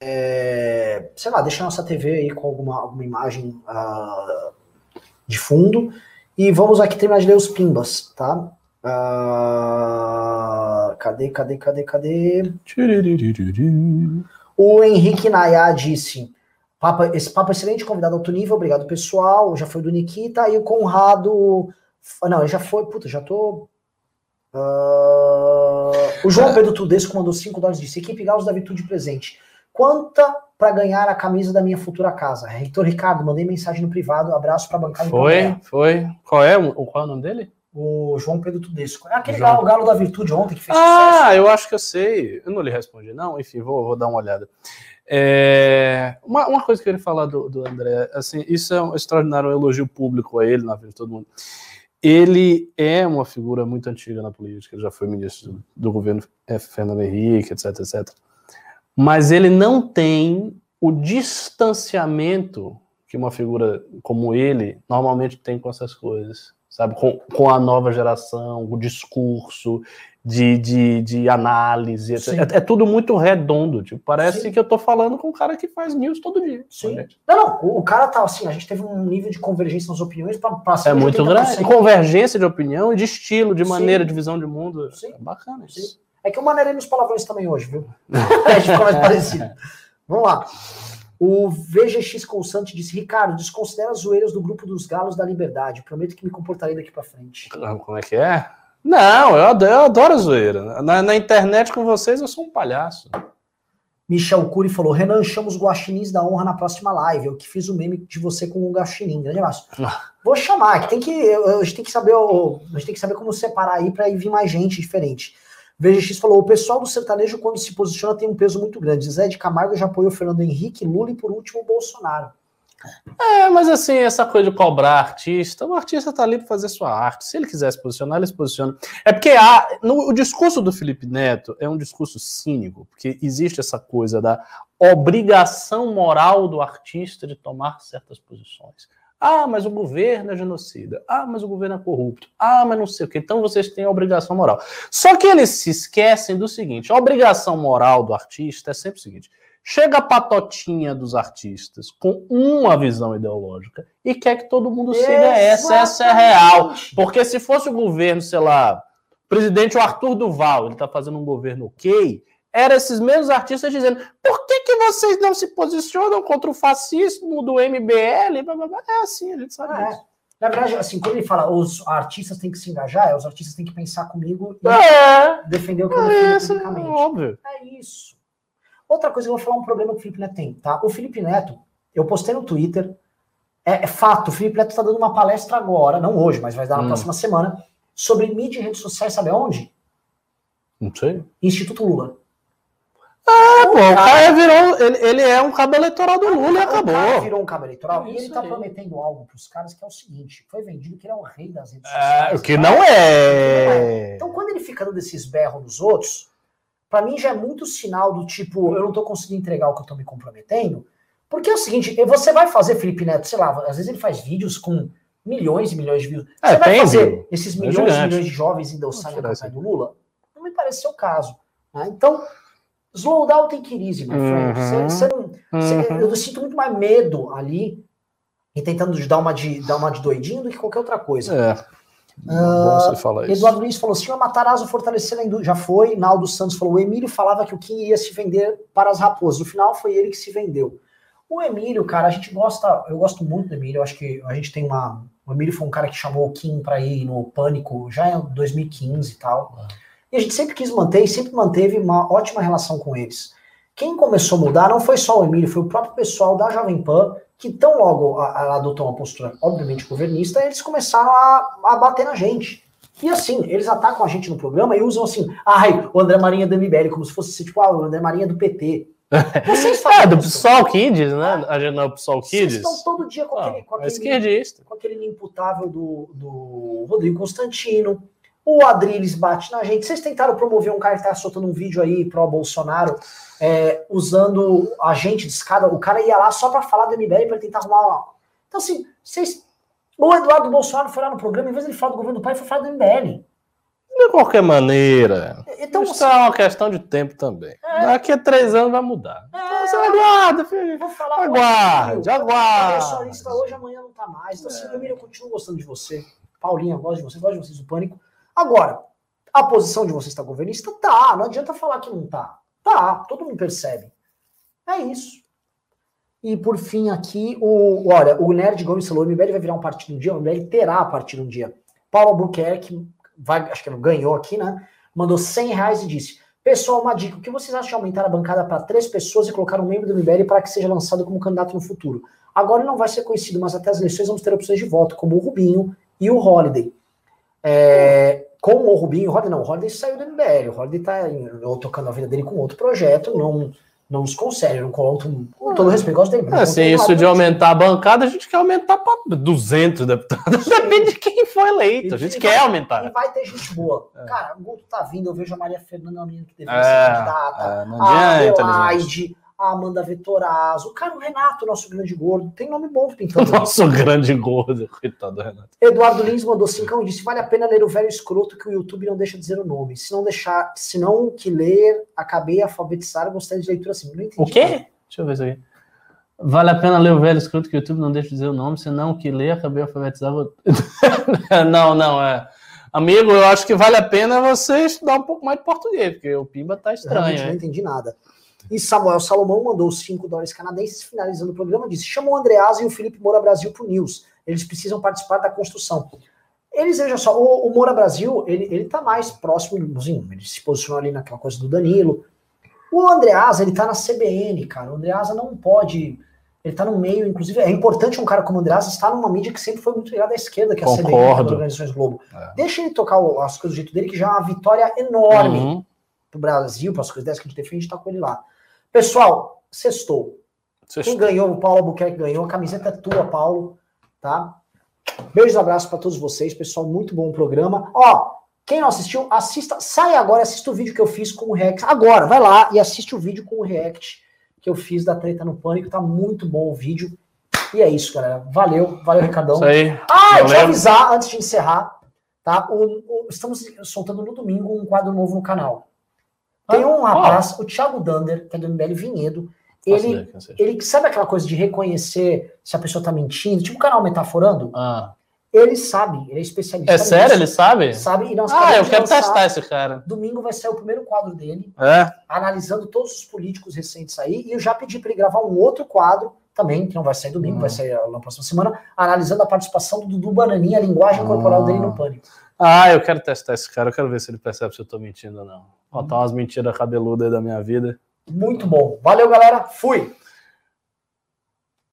S1: É, sei lá, deixa a nossa TV aí com alguma, alguma imagem uh, de fundo. E vamos aqui terminar de ler os pimbas, tá? Uh, cadê, cadê, cadê, cadê? O Henrique Nayá disse: Papa, esse papo é excelente, convidado alto nível, obrigado pessoal. Já foi do Nikita e o Conrado. Não, já foi, puta, já tô. Uh, o João Pedro Tudesco mandou 5 dólares disse: Equipe Galos da Virtude presente. Quanta para ganhar a camisa da minha futura casa? Reitor Ricardo, mandei mensagem no privado. Abraço para bancar.
S3: Foi, foi. Qual é, o, qual é o nome dele?
S1: O João Pedro Tudesco. É aquele João... galo, galo da Virtude ontem que fez
S3: Ah, sucesso. eu acho que eu sei. Eu não lhe respondi, não. Enfim, vou, vou dar uma olhada. É, uma, uma, coisa que eu queria falar do, do André, assim, isso é um extraordinário elogio público a ele, na vida de todo mundo. Ele é uma figura muito antiga na política, ele já foi ministro do, governo. Fernando Henrique, etc, etc. Mas ele não tem o distanciamento que uma figura como ele normalmente tem com essas coisas, sabe? Com, com a nova geração, o discurso, de, de, de análise. É, é, tudo muito redondo. Tipo, parece Sim. que eu tô falando com um cara que faz news todo dia.
S1: Sim. Não, não, o, o, cara tá assim, a gente teve um nível de convergência nas opiniões para
S3: passar. É muito grande. Convergência de opinião e de estilo, de maneira, Sim. de visão de mundo. Sim. É bacana isso. Sim.
S1: É que eu maneirei nos palavrões também hoje, viu? a gente ficou mais parecido. Vamos lá. O VGX Constante disse: Ricardo, desconsidera as zoeiras do grupo dos Galos da Liberdade. Prometo que me comportarei daqui para frente.
S3: Como é que é? Não, eu adoro, eu adoro zoeira. Na, na, internet com vocês eu sou um palhaço.
S1: Michel Cury falou: Renan, chama os guaxinins da honra na próxima live. Eu que fiz o meme de você com o guaxinim. Grande abraço. Ah. Vou chamar, que tem que, a gente tem que saber, a gente tem que saber como separar aí para ir vir mais gente diferente. VGX falou: o pessoal do sertanejo, quando se posiciona, tem um peso muito grande. Zé de Camargo já apoiou Fernando Henrique, Lula e, por último, Bolsonaro.
S3: É, mas assim, essa coisa de cobrar artista, o artista tá ali para fazer sua arte. Se ele quiser se posicionar, ele se posiciona. É porque há, no, o discurso do Felipe Neto é um discurso cínico, porque existe essa coisa da obrigação moral do artista de tomar certas posições. Ah, mas o governo é genocida. Ah, mas o governo é corrupto. Ah, mas não sei o que. Então vocês têm a obrigação moral. Só que eles se esquecem do seguinte: a obrigação moral do artista é sempre o seguinte Chega a patotinha dos artistas com uma visão ideológica e quer que todo mundo siga essa, essa é real. Porque se fosse o governo, sei lá, o presidente Arthur Duval, ele está fazendo um governo ok, eram esses mesmos artistas dizendo por que, que vocês não se posicionam contra o fascismo do MBL? É assim, a gente sabe
S1: é. Na verdade, assim, quando ele fala os artistas têm que se engajar, é, os artistas têm que pensar comigo e é, defender o que eu
S3: defendo é publicamente. É óbvio.
S1: É isso. Outra coisa, eu vou falar um problema que o Felipe Neto tem, tá? O Felipe Neto, eu postei no Twitter, é, é fato, o Felipe Neto está dando uma palestra agora, não hoje, mas vai dar na hum. próxima semana, sobre mídia e redes sociais, sabe aonde?
S3: Não sei.
S1: Instituto Lula.
S3: Ah, pô, o cara virou. Ele, ele é um cabo eleitoral do Lula e acabou. O cara
S1: virou um cabo eleitoral e ele tá aí. prometendo algo pros caras que é o seguinte: foi vendido que ele é o rei das redes
S3: é, sociais. o que não é.
S1: Então, quando ele fica dando esses berros nos outros, para mim já é muito sinal do tipo, eu não tô conseguindo entregar o que eu tô me comprometendo. Porque é o seguinte, você vai fazer Felipe Neto, sei lá, às vezes ele faz vídeos com milhões e milhões de views. É, você vai fazer viu? esses é milhões e milhões de jovens endosarem a campanha do Lula? Não me parece ser o caso. Né? Então, Slow down tem que easy, my friend. Uhum. Cê, cê não, uhum. eu sinto muito mais medo ali e tentando dar uma de, dar uma de doidinho do que qualquer outra coisa.
S3: É. Uh, falar isso.
S1: Eduardo Luiz falou: o Matarazzo fortalecer a indústria. Já foi. Naldo Santos falou: o Emílio falava que o Kim ia se vender para as raposas. No final, foi ele que se vendeu. O Emílio, cara, a gente gosta. Eu gosto muito do Emílio. Eu acho que a gente tem uma. O Emílio foi um cara que chamou o Kim para ir no Pânico já em 2015 e tal. Uhum. E a gente sempre quis manter e sempre manteve uma ótima relação com eles. Quem começou a mudar não foi só o Emílio, foi o próprio pessoal da Jovem Pan, que tão logo adotou uma postura, obviamente, governista, eles começaram a, a bater na gente. E assim, eles atacam a gente no programa e usam assim, ai, o André Marinha do MBL, como se fosse tipo, ah, o André Marinha do PT.
S3: Vocês é, do PSOL Kids, né? A gente não é o PSOL Kids. Vocês
S1: estão todo dia com
S3: ah,
S1: aquele, com
S3: aquele,
S1: com aquele imputável do, do Rodrigo Constantino. O Adriles bate na gente. Vocês tentaram promover um cara que tá soltando um vídeo aí pro Bolsonaro, é, usando a gente de escada. O cara ia lá só para falar do MBL para tentar arrumar uma. Então, assim, vocês. O Eduardo Bolsonaro foi lá no programa, em vez de ele falar do governo do pai, foi falar do MBL.
S3: De qualquer maneira. Então, isso é uma questão de tempo também. É, Daqui a três anos vai mudar. É, então, você aguarda, filho. Vou falar aguarde, aguarde.
S1: hoje, amanhã não tá mais. Então, assim, é. Emílio, eu continuo gostando de você. Paulinha, gosto de você, gosto de vocês do Pânico. Agora, a posição de você está governista? Tá, não adianta falar que não tá. Tá, todo mundo percebe. É isso. E por fim aqui, o, olha, o Nerd Gomes falou, o MBL vai virar um partido um dia, o MBL terá a partir um dia. Paulo Albuquerque, vai, acho que ganhou aqui, né? Mandou 100 reais e disse, pessoal, uma dica, o que vocês acham de aumentar a bancada para três pessoas e colocar um membro do MBL para que seja lançado como candidato no futuro? Agora não vai ser conhecido, mas até as eleições vamos ter opções de voto, como o Rubinho e o Holiday. É, com o Rubinho, o Holiday não, o Holiday saiu do MBL, o Holiday tá tocando a vida dele com outro projeto, não não nos consegue, não conto com todo respeito, gosto dele.
S3: É, assim, isso de aumentar a bancada, a gente quer aumentar para 200 deputados, depende de quem foi eleito, a gente quer
S1: vai,
S3: aumentar.
S1: E vai ter gente boa. É. Cara, o Guto tá vindo, eu vejo a Maria Fernanda, que deveria é, ser candidata, é, a Adelaide, a Amanda o cara, Renato, nosso grande gordo, tem nome bom
S3: pintando. Nosso grande gordo, coitado Renato.
S1: Eduardo Lins mandou cincão e disse: vale a pena ler o velho escroto que o YouTube não deixa dizer o nome. Se não deixar, se não que ler, acabei alfabetizar, gostei de leitura assim. Não
S3: entendi. O quê? Nada. Deixa eu ver isso aqui. Vale a pena ler o velho escroto que o YouTube não deixa dizer o nome, senão que ler, acabei alfabetizar. não, não, é. Amigo, eu acho que vale a pena você estudar um pouco mais de português, porque o Pimba tá estranho. Eu
S1: não entendi nada. E Samuel Salomão mandou 5 dólares canadenses, finalizando o programa, disse: chamou o Andreasa e o Felipe Moura Brasil para o News. Eles precisam participar da construção. Eles, veja só, o, o Moura Brasil, ele, ele tá mais próximo, assim, ele se posicionou ali naquela coisa do Danilo. O Andreasa, ele tá na CBN, cara. O Andreasa não pode. Ele tá no meio, inclusive, é importante um cara como o Andreasa estar numa mídia que sempre foi muito ligada à esquerda, que é a CBN, das Organizações Globo. É. Deixa ele tocar as coisas do jeito dele, que já é uma vitória enorme uhum. pro Brasil, para as coisas dessas que a gente defende, tá com ele lá. Pessoal, sextou. sextou. Quem ganhou, o Paulo Albuquerque ganhou. A camiseta é tua, Paulo. Tá? Beijos e abraços para todos vocês, pessoal. Muito bom o programa. Ó, quem não assistiu, assista. Sai agora, assista o vídeo que eu fiz com o React. Agora, vai lá e assiste o vídeo com o React que eu fiz da treta no pânico. Tá muito bom o vídeo. E é isso, galera. Valeu, valeu, Ricardão.
S3: Isso aí.
S1: Ah, deixa eu avisar antes de encerrar, tá? O, o, estamos soltando no domingo um quadro novo no canal. Tem um rapaz, oh. o Thiago Dander, que é do MBL Vinhedo. Ele, ele sabe aquela coisa de reconhecer se a pessoa tá mentindo, tipo o canal Metaforando?
S3: Ah.
S1: Ele sabe, ele é especialista.
S3: É sério, ele sabe?
S1: Sabe, e nós
S3: Ah, eu quero testar esse cara.
S1: Domingo vai sair o primeiro quadro dele,
S3: é.
S1: analisando todos os políticos recentes aí, e eu já pedi para ele gravar um outro quadro também, que não vai sair domingo, vai sair na próxima semana, analisando a participação do Dudu Bananinha, a linguagem corporal dele no pânico.
S3: Ah, eu quero testar esse cara, eu quero ver se ele percebe se eu tô mentindo ou não. Botar umas mentiras cabeludas aí da minha vida.
S1: Muito bom. Valeu, galera. Fui.